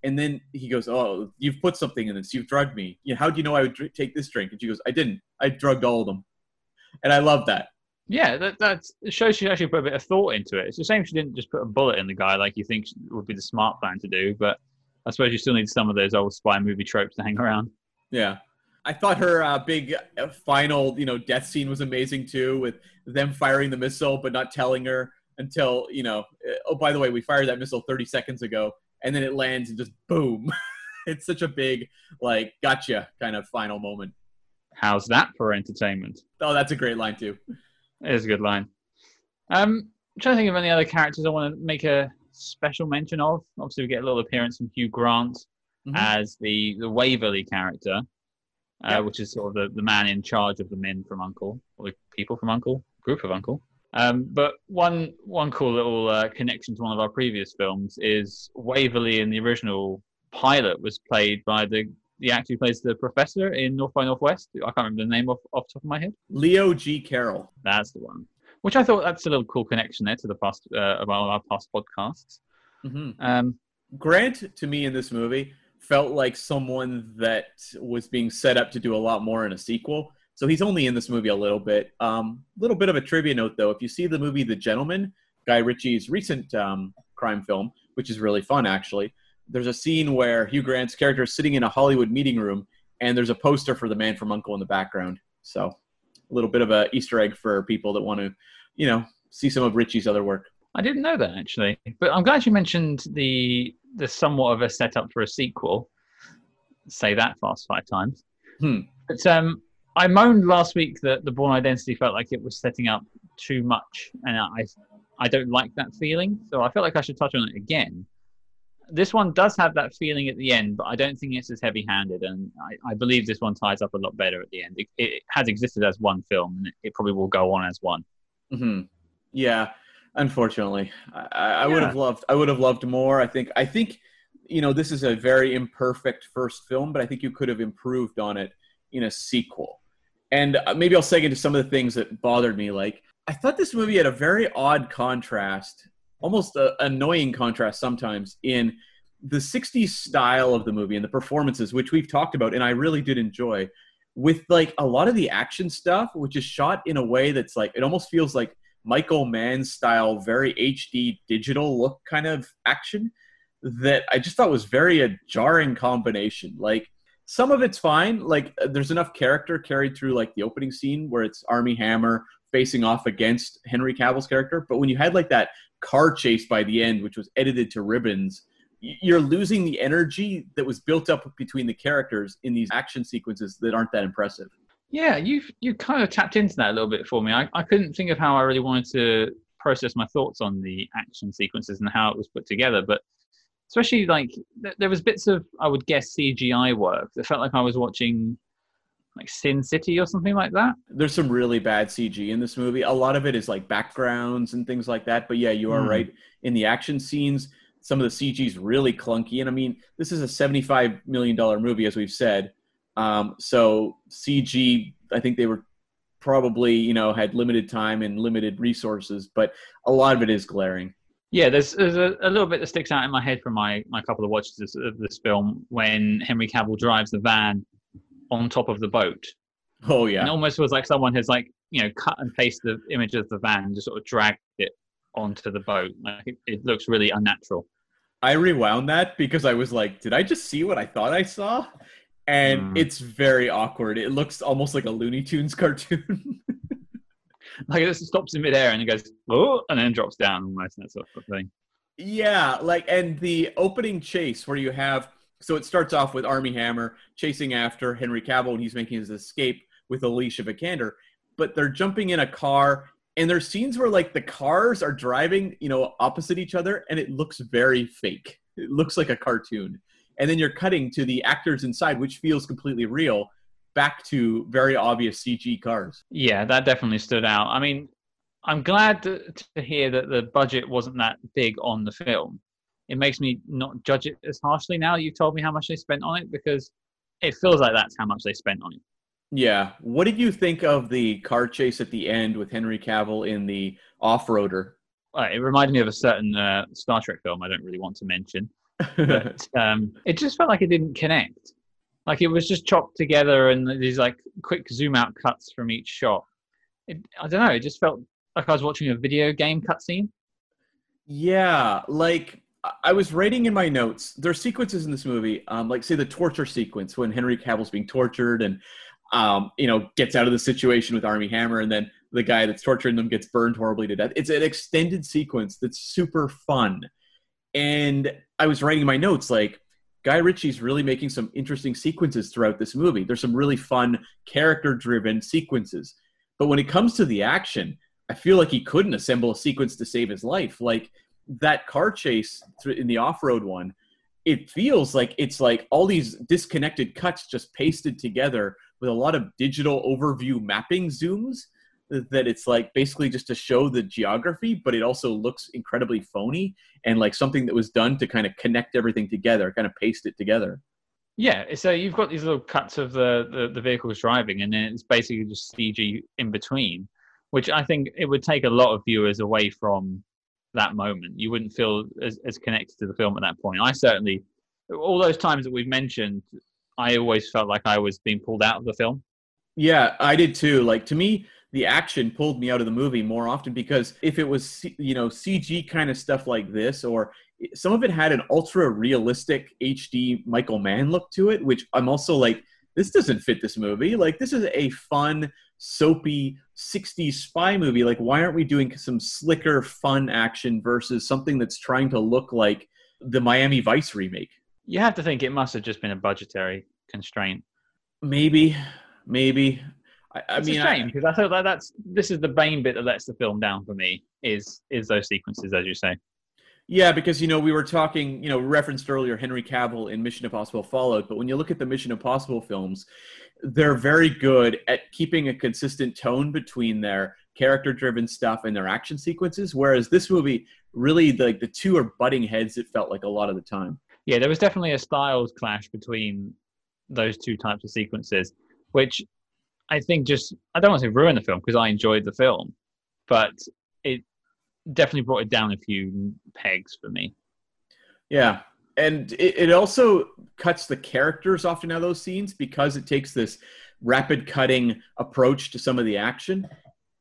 And then he goes, "Oh, you've put something in this. You've drugged me. You know, how do you know I would dr- take this drink?" And she goes, "I didn't. I drugged all of them." And I love that.
Yeah, that that shows she actually put a bit of thought into it. It's a shame she didn't just put a bullet in the guy like you think would be the smart plan to do. But I suppose you still need some of those old spy movie tropes to hang around.
Yeah, I thought her uh, big uh, final, you know, death scene was amazing too, with them firing the missile but not telling her until, you know, uh, oh by the way, we fired that missile 30 seconds ago, and then it lands and just boom. *laughs* it's such a big, like, gotcha kind of final moment.
How's that for entertainment?
Oh, that's a great line too.
It is a good line. Um, I'm trying to think of any other characters I want to make a special mention of. Obviously, we get a little appearance from Hugh Grant
Mhm.
as the the Waverley character, uh,
Yeah.
which is sort of the, the man in charge of the men from U.N.C.L.E or the people from U.N.C.L.E, group of U.N.C.L.E. Um, but one one cool little uh, connection to one of our previous films is Waverley in the original pilot was played by the the actor who plays the professor in North by Northwest. I can't remember the name off, off the top of my head.
Leo G. Carroll.
That's the one. Which I thought that's a little cool connection there to the past uh, about our past podcasts.
hmm
Um,
Grant to me in this movie felt like someone that was being set up to do a lot more in a sequel. So he's only in this movie a little bit. A um, little bit of a trivia note though: if you see the movie The Gentleman, Guy Ritchie's recent um, crime film, which is really fun actually, there's a scene where Hugh Grant's character is sitting in a Hollywood meeting room, and there's a poster for The Man from U.N.C.L.E in the background. So a little bit of a Easter egg for people that want to, you know, see some of Ritchie's other work.
I didn't know that actually, but I'm glad you mentioned the the somewhat of a setup for a sequel. Say that fast five times.
Hmm.
But um, I moaned last week that the Bourne Identity felt like it was setting up too much, and I I don't like that feeling. So I felt like I should touch on it again. This one does have that feeling at the end, but I don't think it's as heavy-handed, and I, I believe this one ties up a lot better at the end. It, it has existed as one film, and it, it probably will go on as one.
hmm Yeah, unfortunately, I, I I would have loved. I would have loved more. I think. I think, you know, this is a very imperfect first film, but I think you could have improved on it in a sequel. And uh, maybe I'll seg into some of the things that bothered me. Like, I thought this movie had a very odd contrast, almost a annoying contrast sometimes in the 60s style of the movie and the performances, which we've talked about, and I really did enjoy, with like a lot of the action stuff, which is shot in a way that's like, it almost feels like Michael Mann style, very HD digital look kind of action that I just thought was very a jarring combination. Like, some of it's fine. Like, uh, there's enough character carried through like the opening scene where it's Armie Hammer facing off against Henry Cavill's character. But when you had like that car chase by the end, which was edited to ribbons, you're losing the energy that was built up between the characters in these action sequences that aren't that impressive.
Yeah, you've you kind of tapped into that a little bit for me. I, I couldn't think of how I really wanted to process my thoughts on the action sequences and how it was put together, but especially like th- there was bits of I would guess CGI work that felt like I was watching like Sin City or something like that.
There's some really bad CG in this movie. A lot of it is like backgrounds and things like that. But yeah, you are
Hmm.
right. In the action scenes, some of the CG is really clunky. And I mean, this is a $75 million movie, as we've said. Um, so CG, I think they were probably, you know, had limited time and limited resources, but a lot of it is glaring.
Yeah, there's, there's a, a little bit that sticks out in my head from my, my couple of watches of- of this film when Henry Cavill drives the van on top of the boat.
Oh,
And it
yeah.
almost was like someone has like you know cut and pasted the image of the van and just sort of dragged it onto the boat. Like it, it looks really unnatural.
I rewound that because I was like, did I just see what I thought I saw? And
Hmm.
it's very awkward. It looks almost like a Looney Tunes *laughs* cartoon. *laughs*
Like it just stops in midair and it goes oh, and then drops down almost that sort of thing.
Yeah, like and the opening chase where you have so it starts off with Armie Hammer chasing after Henry Cavill and he's making his escape with Alicia Vikander, but they're jumping in a car and there's scenes where like the cars are driving, you know, opposite each other and it looks very fake. It looks like a cartoon. And then you're cutting to the actors inside which feels completely real back to very obvious CG cars.
Yeah, that definitely stood out. I mean, I'm glad to, to hear that the budget wasn't that big on the film. It makes me not judge it as harshly now you've told me how much they spent on it because it feels like that's how much they spent on it.
Yeah. What did you think of the car chase at the end with Henry Cavill in the off-roader?
Uh, it reminded me of a certain uh, Star Trek film I don't really want to mention. *laughs* but um, it just felt like it didn't connect. Like it was just chopped together and these like quick zoom out cuts from each shot. It, I don't know. It just felt like I was watching a video game cutscene.
yeah, like I was writing in my notes. There are sequences in this movie, um, like say the torture sequence when Henry Cavill's being tortured and um, you know gets out of the situation with Armie Hammer, and then the guy that's torturing them gets burned horribly to death. It's an extended sequence that's super fun. And I was writing my notes like Guy Ritchie's really making some interesting sequences throughout this movie. There's some really fun character driven sequences. But when it comes to the action, I feel like he couldn't assemble a sequence to save his life. Like that car chase in the off road one, it feels like it's like all these disconnected cuts just pasted together with a lot of digital overview mapping zooms that it's like basically just to show the geography, but it also looks incredibly phony and like something that was done to kind of connect everything together, kind of paste it together.
Yeah, so you've got these little cuts of the, the, the vehicles driving, and then it's basically just CG in between, which I think it would take a lot of viewers away from that moment. You wouldn't feel as, as connected to the film at that point. I certainly, all those times that we've mentioned, I always felt like I was being pulled out of the film.
Yeah, I did too. Like to me, the action pulled me out of the movie more often because if it was you know CG kind of stuff like this or some of it had an ultra realistic HD Michael Mann look to it which I'm also like this doesn't fit this movie. Like this is a fun soapy 60s spy movie. Like why aren't we doing some slicker fun action versus something that's trying to look like the Miami Vice remake?
You have to think it must have just been a budgetary constraint.
Maybe. Maybe I, I
it's
mean,
a shame because I, I thought that that's this is the main bit that lets the film down for me is is those sequences, as you say.
Yeah, because you know we were talking, you know, referenced earlier Henry Cavill in Mission Impossible Fallout, but when you look at the Mission Impossible films, they're very good at keeping a consistent tone between their character-driven stuff and their action sequences. Whereas this movie, really, like the two are butting heads. It felt like a lot of the time.
Yeah, there was definitely a styles clash between those two types of sequences, which I think just I don't want to say ruin the film because I enjoyed the film, but it definitely brought it down a few pegs for me.
Yeah, and it, it also cuts the characters often out of those scenes because it takes this rapid cutting approach to some of the action.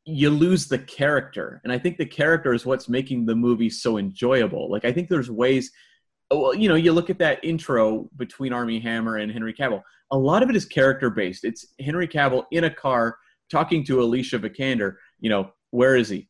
You lose the character, and I think the character is what's making the movie so enjoyable. Like I think there's ways oh, well, you know, you look at that intro between Armie Hammer and Henry Cavill. A lot of it is character based. It's Henry Cavill in a car talking to Alicia Vikander. You know, where is he?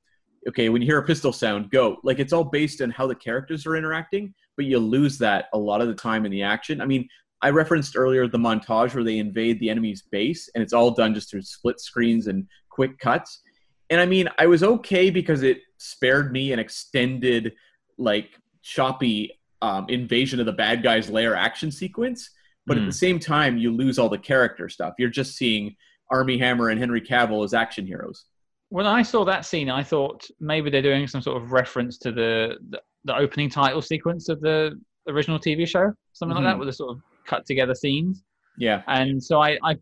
Okay, when you hear a pistol sound, go. Like it's all based on how the characters are interacting, but you lose that a lot of the time in the action. I mean, I referenced earlier the montage where they invade the enemy's base, and it's all done just through split screens and quick cuts. And I mean, I was okay because it spared me an extended, like choppy um, invasion of the bad guys lair action sequence but mm. at the hmm. same time you lose all the character stuff you're just seeing Armie hammer and henry cavill as action heroes
when i saw that scene i thought maybe they're doing some sort of reference to the the, the opening title sequence of the original tv show something mm-hmm. like that mm-hmm. with the sort of cut together scenes
yeah
and so I, I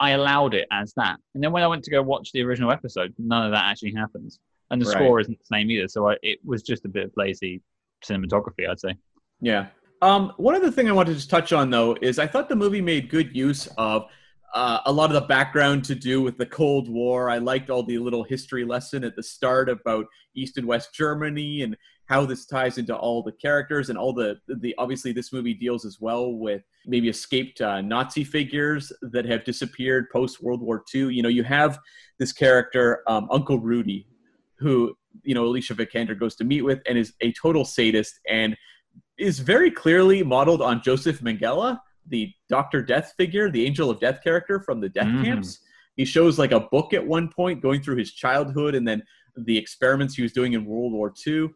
i allowed it as that and then when i went to go watch the original episode none of that actually happens and the right. score isn't the same either so I, it was just a bit of lazy cinematography i'd say
yeah. Um, one other thing I wanted to just touch on though is I thought the movie made good use of uh, a lot of the background to do with the Cold War. I liked all the little history lesson at the start about East and West Germany and how this ties into all the characters and all the the obviously this movie deals as well with maybe escaped uh, Nazi figures that have disappeared post World War II. You know, you have this character um, Uncle Rudy, who you know Alicia Vikander goes to meet with and is a total sadist and is very clearly modeled on Joseph Mengele, the Doctor Death figure, the Angel of Death character from the death mm. camps. He shows like a book at one point going through his childhood and then the experiments he was doing in World War II.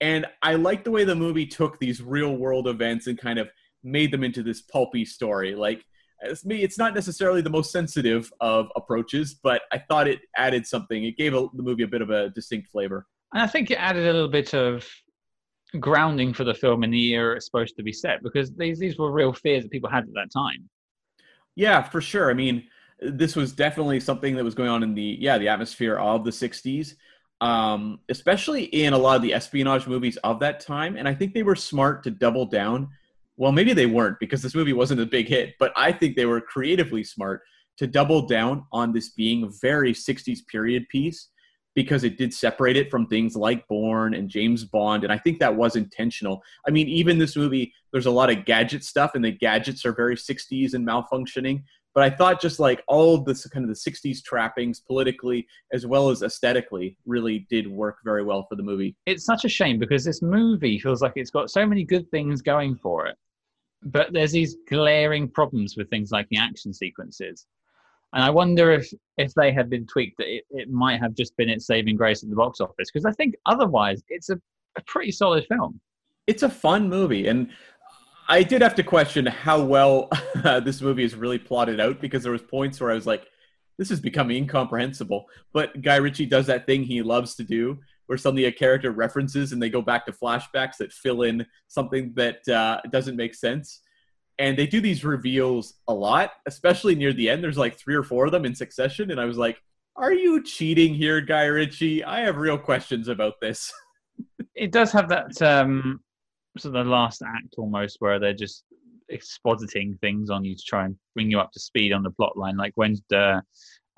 And I like the way the movie took these real world events and kind of made them into this pulpy story. Like, it's me, it's not necessarily the most sensitive of approaches, but I thought it added something. It gave a, the movie a bit of a distinct flavor.
And I think it added a little bit of grounding for the film in the year it's supposed to be set because these these were real fears that people had at that time.
Yeah, for sure. I mean, this was definitely something that was going on in the yeah the atmosphere of the '60s, um, especially in a lot of the espionage movies of that time. And I think they were smart to double down. Well, maybe they weren't because this movie wasn't a big hit, but I think they were creatively smart to double down on this being a very '60s period piece because it did separate it from things like Bourne and James Bond. And I think that was intentional. I mean, even this movie, there's a lot of gadget stuff, and the gadgets are very 60s and malfunctioning. But I thought just like all of this kind of the 60s trappings politically as well as aesthetically really did work very well for the movie.
It's such a shame because this movie feels like it's got so many good things going for it. But there's these glaring problems with things like the action sequences. And I wonder if if they had been tweaked, it, it might have just been its saving grace at the box office. Because I think otherwise, it's a, a pretty solid film.
It's a fun movie, and I did have to question how well *laughs* uh, this movie is really plotted out because there was points where I was like, "This is becoming incomprehensible." But Guy Ritchie does that thing he loves to do, where suddenly a character references and they go back to flashbacks that fill in something that uh, doesn't make sense and they do these reveals a lot, especially near the end. There's like three or four of them in succession, and I was like, "Are you cheating here, Guy Ritchie? I have real questions about this." *laughs*
it does have that um, sort of the last act almost, where they're just expositing things on you to try and bring you up to speed on the plot line. Like when the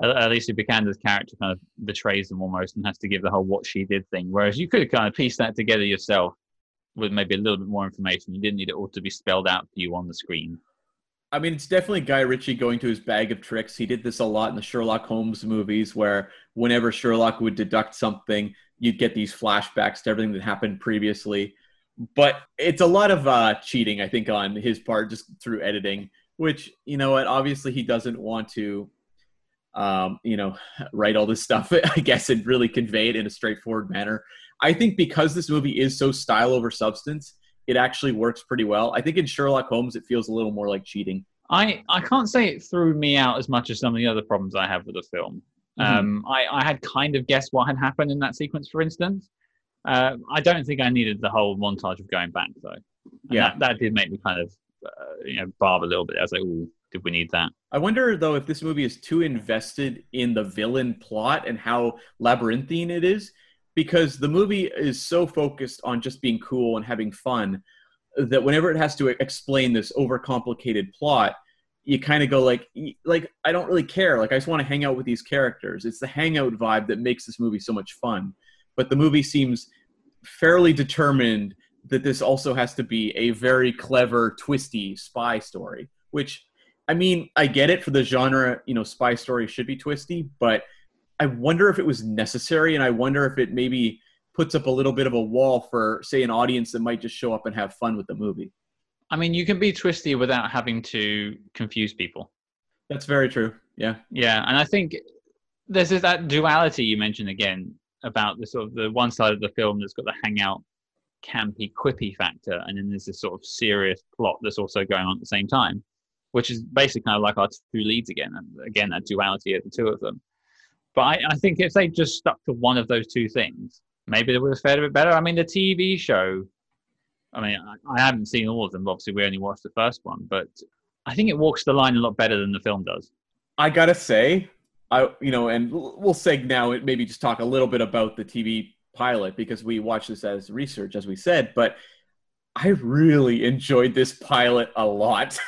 uh, Alicia Vikander's character kind of betrays them almost and has to give the whole what she did thing, whereas you could kind of piece that together yourself with maybe a little bit more information. You didn't need it all to be spelled out for you on the screen.
I mean, it's definitely Guy Ritchie going to his bag of tricks. He did this a lot in the Sherlock Holmes movies, where whenever Sherlock would deduct something, you'd get these flashbacks to everything that happened previously. But it's a lot of uh, cheating, I think, on his part, just through editing. Which you know what? Obviously, he doesn't want to, um, you know, *laughs* write all this stuff. *laughs* I guess and really convey it in a straightforward manner. I think because this movie is so style over substance, it actually works pretty well. I think in Sherlock Holmes, it feels a little more like cheating.
I, I can't say it threw me out as much as some of the other problems I have with the film. Mm-hmm. Um, I, I had kind of guessed what had happened in that sequence, for instance. Uh, I don't think I needed the whole montage of going back, though. And yeah, that, that, did make me kind of, uh, you know, barb a little bit. I was like, "Ooh, did we need that?"
I wonder though if this movie is too invested in the villain plot and how labyrinthine it is because the movie is so focused on just being cool and having fun that whenever it has to explain this overcomplicated plot you kind of go like like i don't really care. Like i just want to hang out with these characters. It's the hangout vibe that makes this movie so much fun. But the movie seems fairly determined that this also has to be a very clever twisty spy story which i mean i get it for the genre you know spy story should be twisty but I wonder if it was necessary, and I wonder if it maybe puts up a little bit of a wall for, say, an audience that might just show up and have fun with the movie.
I mean, you can be twisty without having to confuse people.
That's very true. Yeah.
Yeah, and I think there's that duality you mentioned again about the sort of the one side of the film that's got the hangout campy quippy factor and then there's this sort of serious plot that's also going on at the same time which is basically kind of like our two leads again and again that duality of the two of them but I, I think if they just stuck to one of those two things, maybe they would have fared a bit better. I mean, the TV show, I mean, I, I haven't seen all of them. Obviously, we only watched the first one, but I think it walks the line a lot better than the film does.
I gotta say, I you know, and we'll say now maybe just talk a little bit about the TV pilot because we watched this as research, as we said, but I really enjoyed this pilot a lot.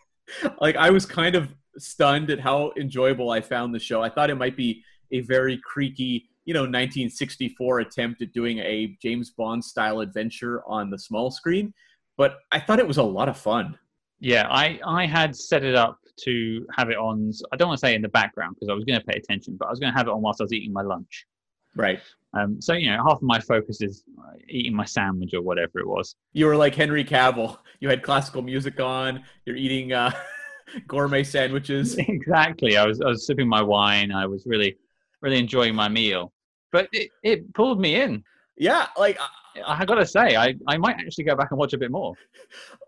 *laughs* like I was kind of stunned at how enjoyable I found the show. I thought it might be a very creaky, you know, 1964 attempt at doing a James Bond style adventure on the small screen, but I thought it was a lot of fun.
Yeah, I I had set it up to have it on. I don't want to say in the background because I was going to pay attention, but I was going to have it on whilst I was eating my lunch.
Right.
Um, so you know, half of my focus is eating my sandwich or whatever it was.
You were like Henry Cavill. You had classical music on. You're eating uh, *laughs* gourmet sandwiches. *laughs*
Exactly. I was I was sipping my wine. I was really really enjoying my meal. But it, it pulled me in.
Yeah, like uh,
I, I gotta say, I, I might actually go back and watch a bit more.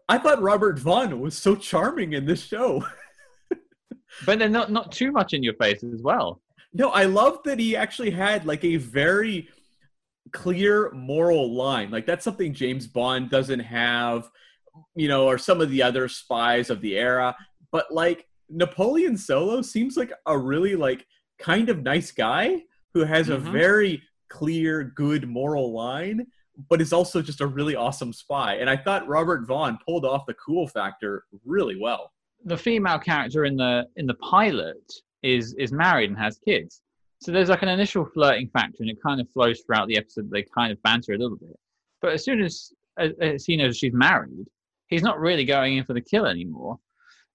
I thought Robert Vaughn was so charming in this show. *laughs*
but then not not too much in your face as well.
No, I love that he actually had like a very clear moral line. Like that's something James Bond doesn't have, you know, or some of the other spies of the era. But like Napoleon Solo seems like a really like kind of nice guy who has mm-hmm. a very clear, good moral line, but is also just a really awesome spy. And I thought Robert Vaughn pulled off the cool factor really well.
The female character in the in the pilot is is married and has kids. So there's like an initial flirting factor, and it kind of flows throughout the episode. They kind of banter a little bit, but as soon as, as, as he knows she's married, he's not really going in for the kill anymore.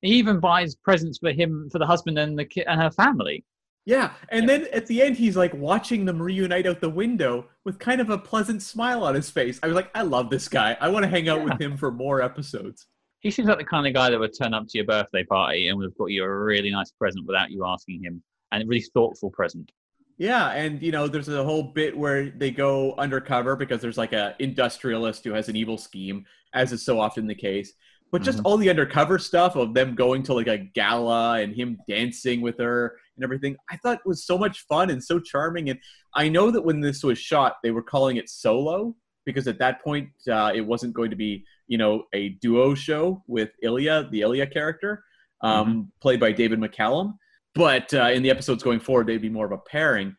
He even buys presents for him, for the husband and the kid and her family.
Yeah, and then at the end, he's like watching them reunite out the window with kind of a pleasant smile on his face. I was like, I love this guy. I want to hang out
Yeah.
with him for more episodes.
He seems like the kind of guy that would turn up to your birthday party and would have got you a really nice present without you asking him, and a really thoughtful present.
Yeah, and you know, there's a whole bit where they go undercover because there's like a industrialist who has an evil scheme, as is so often the case. But just all the undercover stuff of them going to like a gala and him dancing with her and everything, I thought was so much fun and so charming. And I know that when this was shot, they were calling it solo because at that point uh, it wasn't going to be, you know, a duo show with Ilya, the Ilya character, um, played by David McCallum. But uh, in the episodes going forward, they'd be more of a pairing.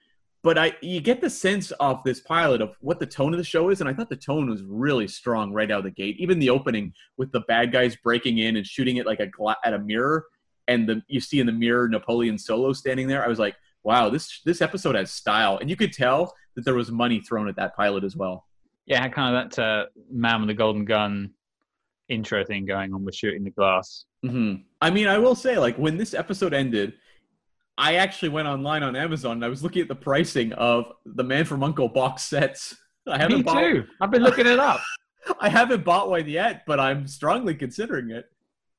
But I, you get the sense of this pilot of what the tone of the show is, and I thought the tone was really strong right out of the gate. Even the opening with the bad guys breaking in and shooting it like a gla- at a mirror, and the you see in the mirror Napoleon Solo standing there. I was like, wow, this this episode has style, and you could tell that there was money thrown at that pilot as well.
Yeah, kind of that uh, man with the golden gun intro thing going on with shooting the glass.
hmm I mean, I will say, like when this episode ended, I actually went online on Amazon and I was looking at the pricing of the Man from U.N.C.L.E box sets. I haven't
Me
bought.
too. I've been looking it up. *laughs*
I haven't bought one yet, but I'm strongly considering it.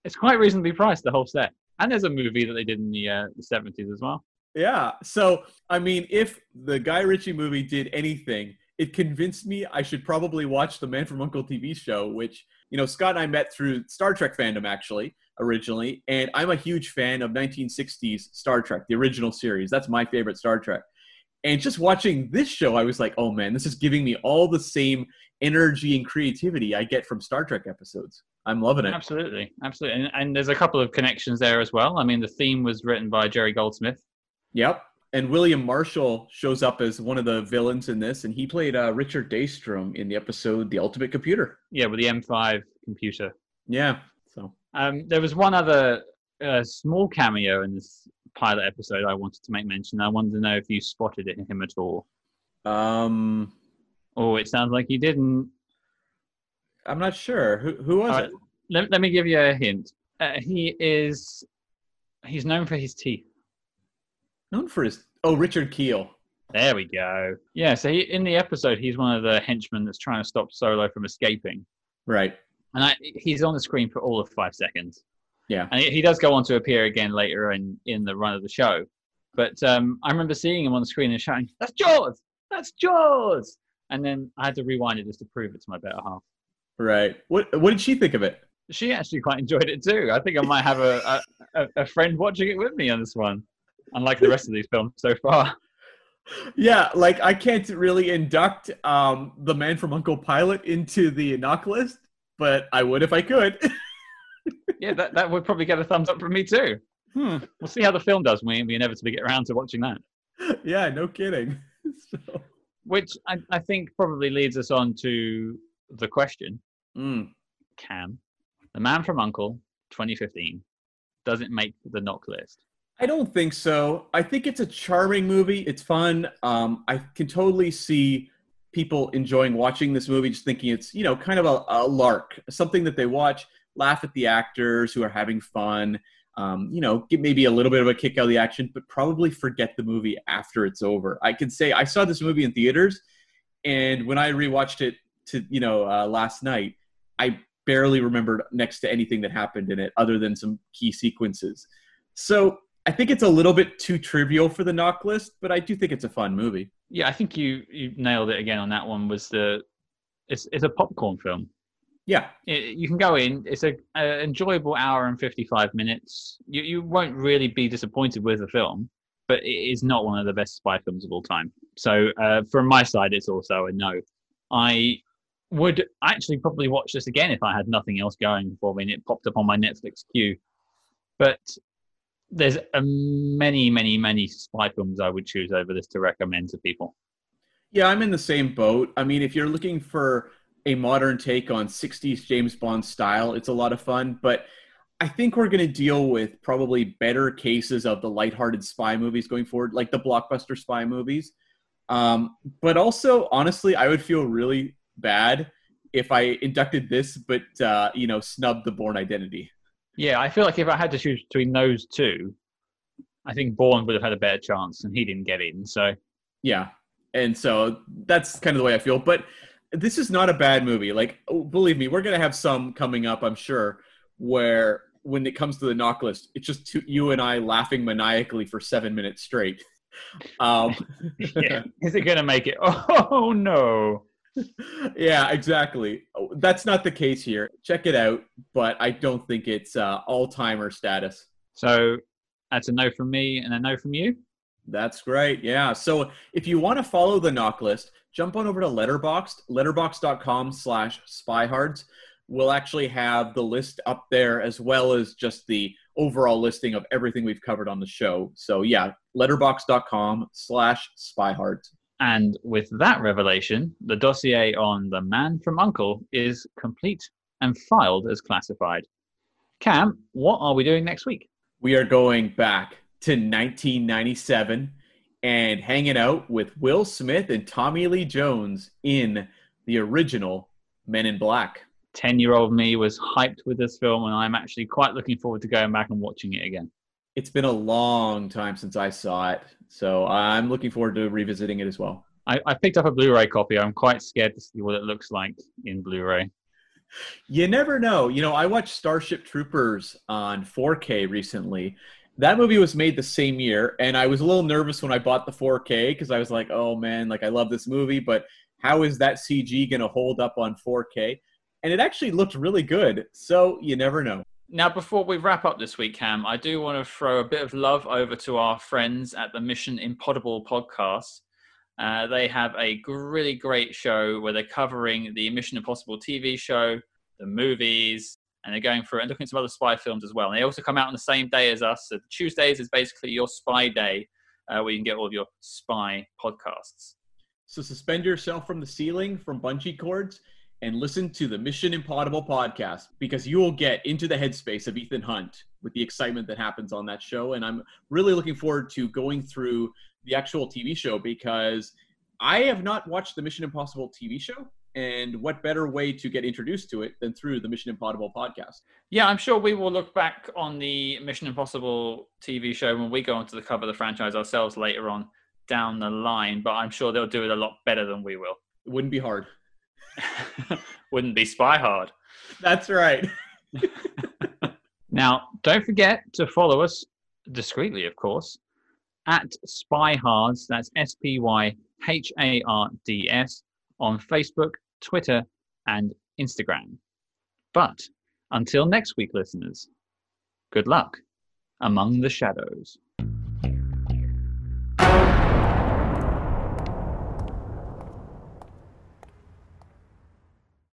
It's quite reasonably priced, the whole set. And there's a movie that they did in the, uh, the 70s as well.
Yeah. So, I mean, if the Guy Ritchie movie did anything, it convinced me I should probably watch the Man from U.N.C.L.E TV show, which, you know, Scott and I met through Star Trek fandom, actually, originally. And I'm a huge fan of 1960s Star Trek, the original series. That's my favorite Star Trek. And just watching this show, I was like, oh man, this is giving me all the same energy and creativity I get from Star Trek episodes. I'm loving it.
Absolutely. Absolutely. And, and there's a couple of connections there as well. I mean, the theme was written by Jerry Goldsmith.
Yep. And William Marshall shows up as one of the villains in this, and he played uh, Richard Daystrom in the episode "The Ultimate Computer."
Yeah, with the M5 computer.
Yeah. So.
Um, there was one other uh, small cameo in this pilot episode I wanted to make mention. I wanted to know if you spotted it in him at all.
Um,
Oh, it sounds like you didn't.
I'm not sure who who was
All
it.
Let, let me give you a hint. Uh, he is. He's known for his teeth.
Known for his oh Richard Kiel.
There we go. Yeah, so he, in the episode, he's one of the henchmen that's trying to stop Solo from escaping.
Right.
And I, he's on the screen for all of five seconds.
Yeah.
And he he does go on to appear again later in, in the run of the show. But um, I remember seeing him on the screen and shouting, That's Jaws! That's Jaws! And then I had to rewind it just to prove it to my better half.
Right. What what did she think of it?
She actually quite enjoyed it too. I think I might have a, a, a- a friend watching it with me on this one, unlike the rest of these films so far. *laughs*
Yeah, like I can't really induct um the Man from U.N.C.L.E Pilot into the NOC list, but I would if I could. *laughs*
Yeah, that, that would probably get a thumbs up from me too. Hmm. We'll see how the film does when we inevitably get around to watching that. *laughs*
yeah, no kidding. So,
Which I, I think probably leads us on to the question
mm.
Can The Man from U.N.C.L.E 2015 does it make the NOC list?
I don't think so. I think it's a charming movie. It's fun. Um, I can totally see people enjoying watching this movie, just thinking it's you know kind of a, a lark, something that they watch, laugh at the actors who are having fun. Um, you know, get maybe a little bit of a kick out of the action, but probably forget the movie after it's over. I can say I saw this movie in theaters, and when I rewatched it to you know uh, last night, I barely remembered next to anything that happened in it other than some key sequences. So I think it's a little bit too trivial for the NOC list, but I do think it's a fun movie.
Yeah, I think you, you nailed it again on that one. Was the it's it's a popcorn film.
Yeah,
It, you can go in. It's a, a enjoyable hour and fifty five minutes. You you won't really be disappointed with the film, but it is not one of the best spy films of all time. So uh, from my side, it's also a no. I would actually probably watch this again if I had nothing else going for me and it popped up on my Netflix queue. But there's many, many, many spy films I would choose over this to recommend to people.
yeah, I'm in the same boat. I mean, if you're looking for a modern take on 60s James Bond style, it's a lot of fun. But I think we're going to deal with probably better cases of the lighthearted spy movies going forward, like the blockbuster spy movies. Um, but also, honestly, I would feel really bad if I inducted this, but uh, you know, snubbed the Bourne Identity.
Yeah, I feel like if I had to choose between those two, I think Bourne would have had a better chance, and he didn't get in. So
yeah, and so that's kind of the way I feel. But this is not a bad movie. Like, oh, believe me, we're gonna have some coming up, I'm sure, where when it comes to the NOC list, it's just two, you and I laughing maniacally for seven minutes straight. *laughs* Um, *laughs*
yeah. is it gonna make it? *laughs* Oh no.
Yeah, exactly. That's not the case here. Check it out, but I don't think it's uh, all timer status.
So that's a no from me and a no from you.
That's great. Yeah. So if you want to follow the NOC list, jump on over to Letterboxd, letterboxd.com slash spyhards. We'll actually have the list up there as well as just the overall listing of everything we've covered on the show. So yeah, letterboxd.com slash spyhards.
And with that revelation, the dossier on The Man from U.N.C.L.E is complete and filed as classified. Cam, what are we doing next week?
We are going back to 1997 and hanging out with Will Smith and Tommy Lee Jones in the original Men in Black.
10 year old me was hyped with this film, and I'm actually quite looking forward to going back and watching it again.
It's been a long time since I saw it. So I'm looking forward to revisiting it as well.
I, I picked up a Blu-ray copy. I'm quite scared to see what it looks like in Blu-ray.
You never know. You know, I watched Starship Troopers on 4K recently. That movie was made the same year, and I was a little nervous when I bought the 4K because I was like, "Oh man, like I love this movie, but how is that CG going to hold up on 4K?" And it actually looked really good. So you never know.
Now, before we wrap up this week, Cam, I do want to throw a bit of love over to our friends at the Mission Impossible podcast. Uh, they have a really great show where they're covering the Mission Impossible TV show, the movies, and they're going through and looking at some other spy films as well. And they also come out on the same day as us. So Tuesdays is basically your spy day, uh, where you can get all of your spy podcasts.
So suspend yourself from the ceiling from bungee cords and listen to the Mission Impossible podcast because you will get into the headspace of Ethan Hunt with the excitement that happens on that show. And I'm really looking forward to going through the actual TV show because I have not watched the Mission Impossible TV show. And what better way to get introduced to it than through the Mission Impossible podcast?
Yeah, I'm sure we will look back on the Mission Impossible TV show when we go on to the cover of the franchise ourselves later on down the line, but I'm sure they'll do it a lot better than we will.
It wouldn't be hard. *laughs*
Wouldn't be spy hard.
That's right. *laughs*
now, don't forget to follow us discreetly, of course, at Spyhards. That's S P Y H A R D S on Facebook, Twitter, and Instagram. But until next week, listeners, good luck among the shadows.